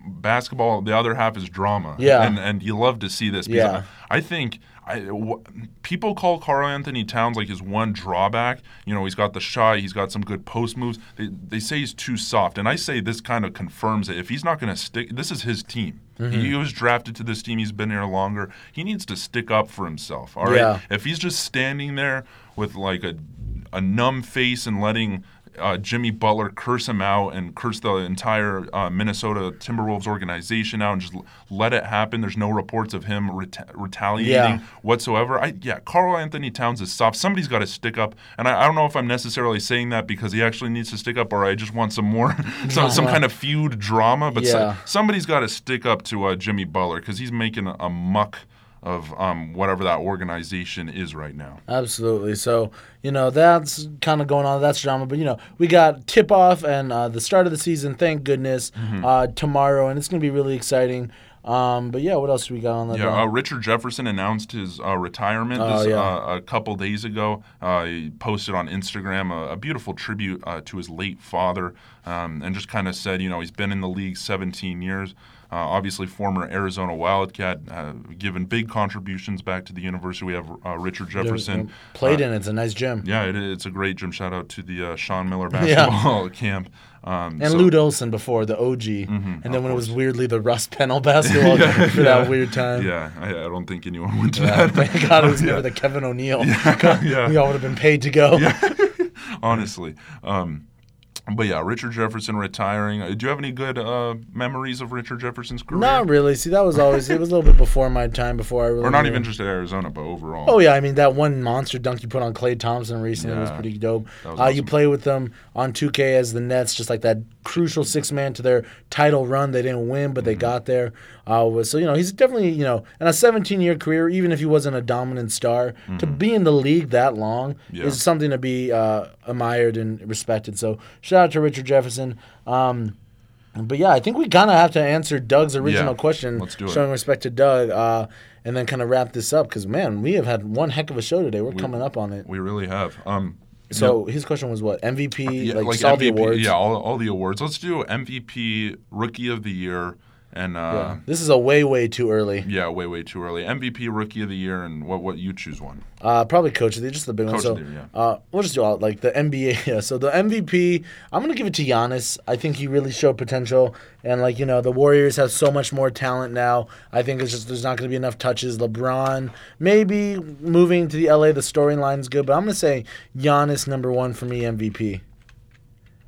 basketball. The other half is drama. Yeah. and and you love to see this. Because Yeah. I think. I, w- people call Karl-Anthony Towns like his one drawback. You know, he's got the shot, he's got some good post moves. They, they say he's too soft, and I say this kind of confirms it. If he's not going to stick, this is his team. Mm-hmm. He was drafted to this team. He's been here longer. He needs to stick up for himself. All right. Yeah. If he's just standing there with like a a numb face and letting uh, Jimmy Butler curse him out and curse the entire uh, Minnesota Timberwolves organization out and just l- let it happen. There's no reports of him reta- retaliating Yeah. whatsoever. I yeah, Karl-Anthony Towns is soft. Somebody's got to stick up, and I, I don't know if I'm necessarily saying that because he actually needs to stick up, or I just want some more some, some kind of feud drama. But so- somebody's got to stick up to uh, Jimmy Butler because he's making a, a muck of um, whatever that organization is right now. Absolutely. So, you know, that's kind of going on. That's drama. But, you know, we got tip off and uh, the start of the season, thank goodness, Mm-hmm. uh, tomorrow. And it's going to be really exciting. Um, but, yeah, what else do we got on that? Yeah, uh, Richard Jefferson announced his uh, retirement Oh, this, yeah. uh, a couple days ago. Uh, he posted on Instagram a, a beautiful tribute uh, to his late father um, and just kind of said, you know, he's been in the league 17 years. Uh, obviously, former Arizona Wildcat, uh, given big contributions back to the university. We have uh, Richard Jefferson. Played uh, in. It's a nice gym. Yeah, it, it's a great gym. Shout out to the uh, Sean Miller basketball camp. Um, And so- Lute Olson before the OG. and then when it was weirdly the Russ Pennell basketball for that weird time. Yeah, I, I don't think anyone went to Yeah, that. thank God it was never the Kevin O'Neill. yeah. We all would have been paid to go. honestly. Um, but yeah, Richard Jefferson retiring. Uh, do you have any good uh, memories of Richard Jefferson's career? Not really. See, that was always it was a little bit before my time. Before I really Or not even just at Arizona, but overall. Oh yeah, I mean that one monster dunk you put on Klay Thompson recently was pretty dope. Was Uh, You play with them on 2K as the Nets, just like that crucial six man to their title run. They didn't win, but they Mm-hmm. got there. Uh, so you know he's definitely you know in a 17 year career, even if he wasn't a dominant star, to be in the league that long Mm-hmm. Yeah. is something to be uh, admired and respected. So shout out to Richard Jefferson. Um, but yeah, I think we kind of have to answer Doug's original Yeah, question, let's do it. showing respect to Doug, uh, and then kind of wrap this up because man, we have had one heck of a show today. We're coming up on it. We really have. Um, So his question was what MVP, yeah, like, like all the awards. Yeah, all, all the awards. Let's do MVP, Rookie of the Year, and uh, This is a way way too early. yeah, way way too early. MVP, Rookie of the Year, and what what you choose one. Uh, probably coach of the year, just the big one. Coach So of the year, yeah. uh, we'll just do all like the NBA. Yeah. So the MVP, I'm gonna give it to Giannis. I think he really showed potential, and like you know, the Warriors have so much more talent now. I think it's just there's not gonna be enough touches. LeBron maybe moving to the LA. The storyline's good, but I'm gonna say Giannis number one for me MVP.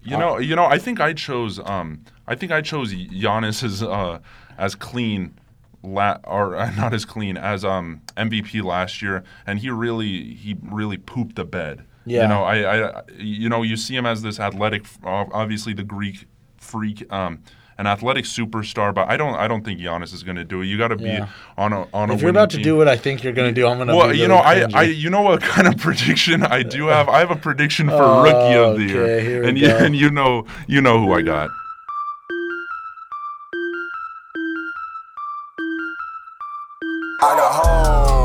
You know, you know. I think I chose. Um, I think I chose Giannis as uh, as clean, la- or uh, not as clean as um MVP last year, and he really he really pooped the bed. Yeah. You know, I, I you know you see him as this athletic, obviously the Greek freak. Um, an athletic superstar, but I don't. I don't think Giannis is going to do it. You got to be Yeah. on a on a. If you're about to team. do what I think you're gonna do, I'm gonna. Well, be you know, I, cringy. I, you know what kind of prediction I do have. I have a prediction for Oh, rookie of the year, okay, we and you, and you know, you know who I got. I got home.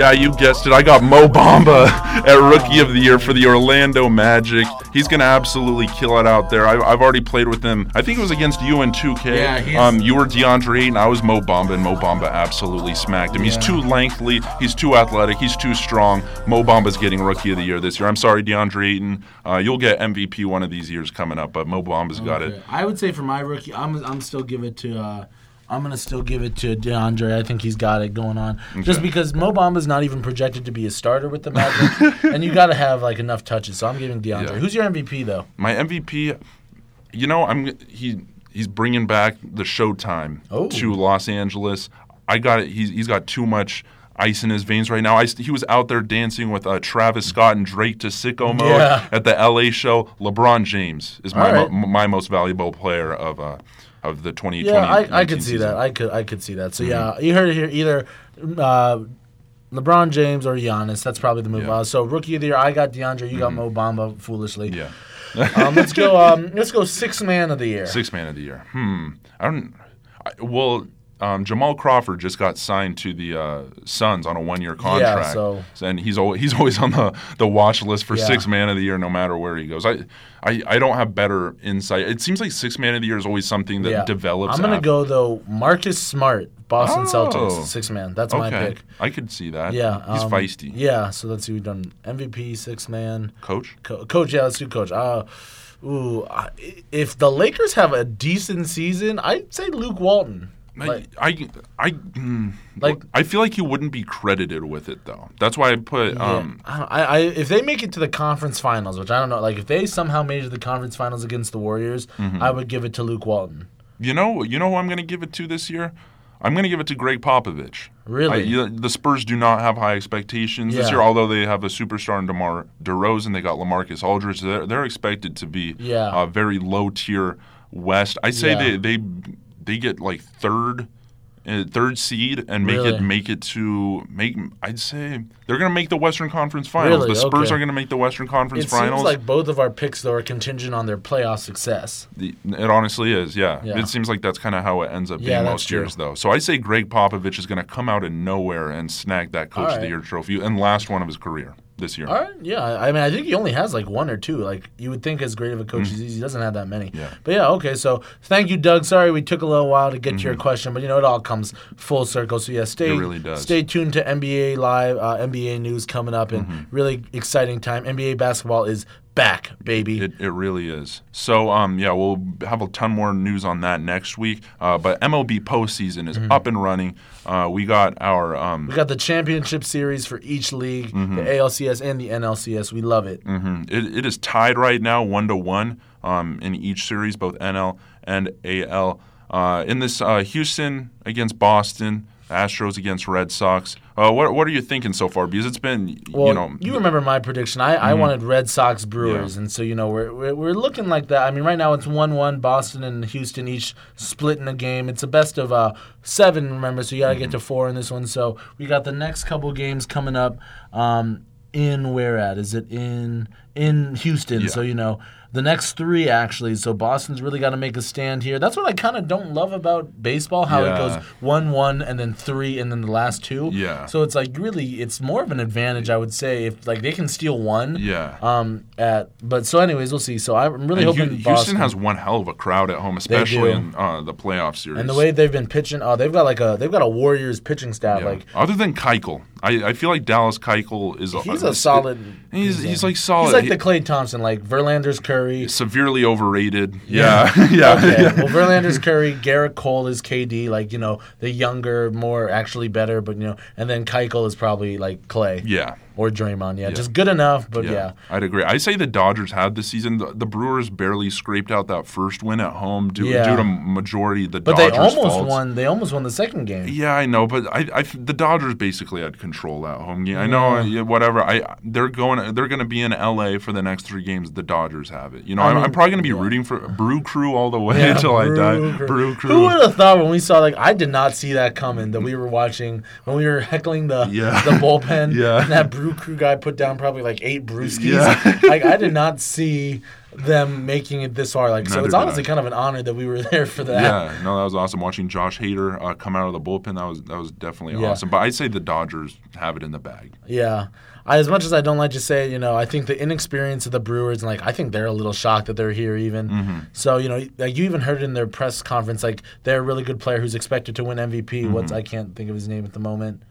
Yeah, you guessed it. I got Mo Bamba at Rookie of the Year for the Orlando Magic. He's going to absolutely kill it out there. I, I've already played with him. I think it was against you in 2K. Yeah, he's- um, you were DeAndre Ayton. I was Mo Bamba, and Mo Bamba absolutely smacked him. He's too lengthy. He's too athletic. He's too strong. Mo Bamba's getting Rookie of the Year this year. I'm sorry, DeAndre Ayton. Uh, you'll get MVP one of these years coming up, but Mo Bamba's got it. I would say for my rookie, I'm I'm still give it to. Uh, I'm gonna still give it to DeAndre. I think he's got it going on. Just because Mo Bamba's not even projected to be a starter with the Magic, and you got to have like enough touches. So I'm giving DeAndre. Yeah. Who's your MVP though? My MVP, you know, I'm he he's bringing back the Showtime Oh. to Los Angeles. I got it. He's he's got too much ice in his veins right now. I, he was out there dancing with uh, Travis Scott and Drake to sicko mode Yeah. at the LA show. LeBron James is my right. mo- my most valuable player of uh, of the 2020. Yeah, I, I could see season. that. I could I could see that. So Mm-hmm. yeah, you heard it here. Either uh, LeBron James or Giannis. That's probably the move. Yeah. Uh, so rookie of the year, I got DeAndre. You got Mo Bamba. Foolishly. Yeah. um, let's go. Um, let's go six man of the year. Six man of the year. Hmm. I don't. I, well, um, Jamal Crawford just got signed to the uh, Suns on a one-year contract, so- and he's always he's always on the, the watch list for Yeah. six man of the year, no matter where he goes. I, I I don't have better insight. It seems like six man of the year is always something that Yeah. develops. I'm gonna after- go though. Marcus Smart, Boston Oh. Celtics, six man. That's my pick. I could see that. Yeah, he's um, feisty. Yeah, so let's see. We've done MVP, six man, Coach. Co- coach. Yeah, let's do coach. Uh, ooh, I- if the Lakers have a decent season, I'd say Luke Walton. Like, I, I, I, mm, Like- I feel like he wouldn't be credited with it though. That's why I put. Um, I, don't- I, I, if they make it to the conference finals, which I don't know, like if they somehow made it to the conference finals against the Warriors, Mm-hmm. I would give it to Luke Walton. You know, you know who I'm going to give it to this year? I'm going to give it to Gregg Popovich. Really? I, the Spurs do not have high expectations this year, although they have a superstar in DeMar DeRozan. They got LaMarcus Aldridge. They're, they're expected to be Yeah. a very low tier West. I say Yeah. they, they they get like third. Uh, third seed and make Really? it make it to make I'd say they're gonna make the Western Conference Finals. Really? The Spurs Okay. are gonna make the Western Conference It Finals. seems like both of our picks though are contingent on their playoff success. The- It honestly is, yeah. Yeah. It seems like that's kind of how it ends up Yeah, being most true. years, though. So I say Gregg Popovich is going to come out of nowhere and snag that Coach All of the. Year trophy and last one of his career this year. All right, yeah. I mean, I think he only has like one or two. Like you would think, as great of a coach as he is, he doesn't have that many. Yeah. But yeah, okay. So thank you, Doug. Sorry we took a little while to get to your Mm-hmm. question, but you know it all comes full circle. So yeah, stay really does. stay tuned to NBA live, uh, NBA news coming up, and Mm-hmm. really exciting time. NBA basketball is back, baby. It, it really is. So um yeah, we'll have a ton more news on that next week. Uh, but MLB postseason is up and running. Uh, we got our um, we got the championship series for each league, Mm-hmm. the ALCS and the NLCS. We love it. mhm. it, it is tied right now, one to one um, in each series, both NL and AL. Uh, in this uh, Houston against Boston, Astros against Red Sox. Uh, what what are you thinking so far? Because it's been Well, you know you remember my prediction. I, I wanted Red Sox Brewers, Yeah. and so you know we're, we're we're looking like that. I mean, right now it's one one. Boston and Houston each splitting a game. It's a best of uh, seven. Remember, so you got to get to four in this one. So we got the next couple games coming up. Um, in where at? Is it in in Houston? Yeah. So you know. The next three, actually. So Boston's really got to make a stand here. That's what I kind of don't love about baseball, how it goes one, one, and then three, and then the last two. Yeah. So it's like really, it's more of an advantage, I would say, if like they can steal one. Yeah. Um. At but so, anyways, we'll see. So I'm really And hoping Hu- Boston, has one hell of a crowd at home, especially in uh, the playoff series. and the way they've been pitching. Oh, they've got like a they've got a Warriors pitching staff. Yeah. Like other than Keuchel, I, I feel like Dallas Keuchel is he's a solid. He's he's like solid. He's like the Klay Thompson, like Verlander's Curry. severely overrated. Yeah, yeah. Okay. yeah. well, Verlander's Curry, Gerrit Cole is KD, like you know the younger, more actually better, but you know, and then Keuchel is probably like Klay Yeah. Or Draymond. Yeah, just good enough, but Yeah, yeah. I'd agree. I say the Dodgers had the season. The, the Brewers barely scraped out that first win at home due, Yeah. due to majority the But Dodgers. they almost faults. won. They almost won the second game. Yeah, I know, but I, I, the Dodgers basically had control that home game. I know, yeah, whatever. I, they're going, they're going to be in LA for the next three games. The Dodgers have it. You know, I am mean, I'm probably going to be rooting for Brew Crew all the way Yeah, until I die. Crew. Brew Crew. Who would have thought when we saw like I did not see that coming that we were watching when we were heckling the Yeah. the bullpen Yeah. and that Brew Brew Crew guy put down probably like eight brewskis. Yeah. like I did not see them making it this far. Like so, it's honestly I. kind of an honor that we were there for that. Yeah, no, that was awesome. Watching Josh Hader uh, come out of the bullpen, that was that was definitely Yeah. awesome. But I'd say the Dodgers have it in the bag. Yeah. I, as much as I don't like to say you know, I think the inexperience of the Brewers, and like, I think they're a little shocked that they're here even. Mm-hmm. So, you know, like you even heard it in their press conference, like they're a really good player who's expected to win MVP. Mm-hmm. What's I can't think of his name at the moment.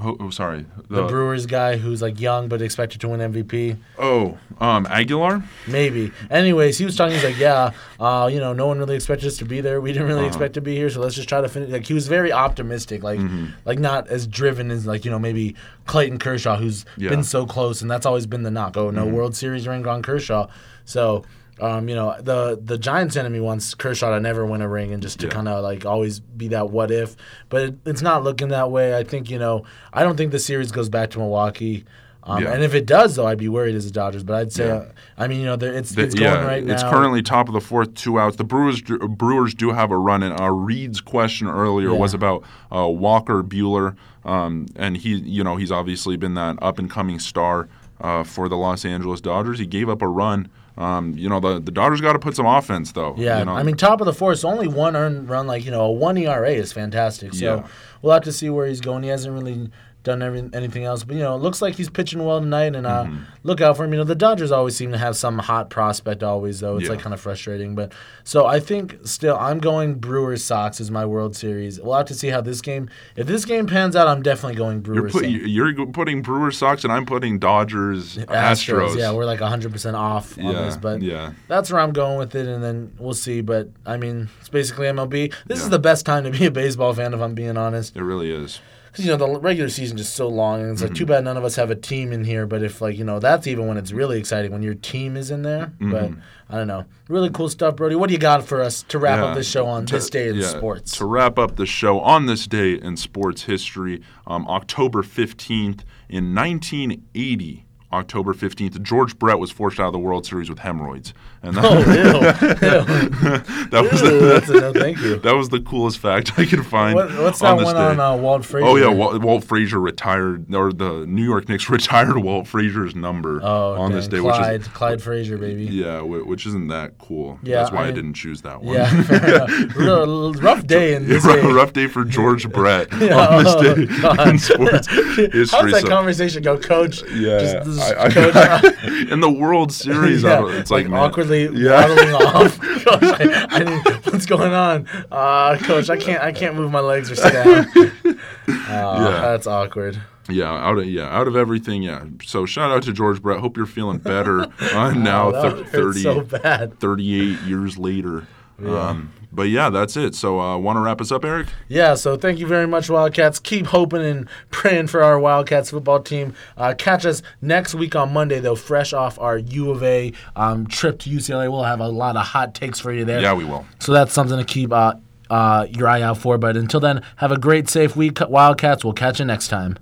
Oh, oh, sorry. The Brewers guy who's like young but expected to win MVP. Oh, um, Aguilar. Maybe. Anyways, he was talking. He's like, yeah, uh, you know, no one really expected us to be there. We didn't really Uh-huh. expect to be here, so let's just try to finish. Like he was very optimistic, like Mm-hmm. like not as driven as like you know maybe Clayton Kershaw, who's Yeah. Mm-hmm. been so close, and that's always been the knock. Oh, no World Series ring on Kershaw. So. Um, you know the the Giants' enemy wants Kershaw to never win a ring and just to Yeah. kind of like always be that what if, but it, it's not looking that way. I think you know I don't think the series goes back to Milwaukee, um, Yeah. and if it does though, I'd be worried as the Dodgers. But I'd say, Yeah. I mean you know there- it's The- it's going right now. it's currently top of the fourth, two outs. The Brewers do, Brewers do have a run in. Uh, Reed's question earlier Yeah. was about uh, Walker Buehler, um, and he, you know, he's obviously been that up and coming star uh, for the Los Angeles Dodgers. He gave up a run. Um, you know, the the Dodgers got to put some offense though. Yeah, you know? I mean, top of the fourth, only one earned run. Like you know, a one ERA is fantastic. So Yeah. we'll have to see where he's going. He hasn't really done every, anything else, but you know, it looks like he's pitching well tonight. And uh, Mm-hmm. look out for him. You know, the Dodgers always seem to have some hot prospect. Always though, it's Yeah. like kind of frustrating. But so I think still, I'm going Brewers Sox as my World Series. We'll have to see how this game. If this game pans out, I'm definitely going you're, Brewers. put, you're putting Brewers Sox, and I'm putting Dodgers Astros. Yeah, we're like 100% off on Yeah, this, but yeah. that's where I'm going with it, and then we'll see. But I mean, it's basically MLB. This Yeah. is the best time to be a baseball fan, if I'm being honest. It really is. Because, you know, the regular season is just so long, and it's like Mm-hmm. too bad none of us have a team in here. But if, like, you know, that's even when it's really exciting, when your team is in there. But I don't know. Really cool stuff, Brody. What do you got for us to wrap Mm-hmm. Yeah, up this show on to- this day in yeah, sports? To wrap up the show on this day in sports history, um, October 15th in 1980. October 15th, George Brett was forced out of the World Series with hemorrhoids. And that, oh, ew. that was Ew, the, that's a no, thank you. that was the coolest fact I could find. What, what's on that this one day. on uh, Walt Frazier? Oh yeah, Walt, Walt Frazier retired, or the New York Knicks retired Walt Frazier's number Oh, on dang. this day, Clyde, which is Clyde Frazier, baby. yeah, which isn't that cool. Yeah, That's why I I, didn't choose that one. Yeah, fair rough day in this rough, age. rough day for George Brett Yeah, on this oh, day God. in sports history. How's that So- conversation go, Coach? yeah, Just- just I- I- Coach, in the World Series, I don't- it's like, man, awkwardly Yeah. waddling off. Coach, I, I didn't, what's going on? Uh, Coach, I can't, I can't move my legs or sit down. Uh, That's awkward. Yeah, out of yeah, out of everything, yeah. So shout out to George Brett. Hope you're feeling better I'm now, Oh, that thir- 30, so bad. 38 years later. Um, but yeah, that's it. So uh, want to wrap us up, Eric? Yeah, so thank you very much, Wildcats. Keep hoping and praying for our Wildcats football team. Uh, catch us next week on Monday, though, fresh off our U of A um, trip to UCLA. We'll have a lot of hot takes for you there. Yeah, we will. So that's something to keep uh, uh, your eye out for. But until then, have a great, safe week, Wildcats. We'll catch you next time.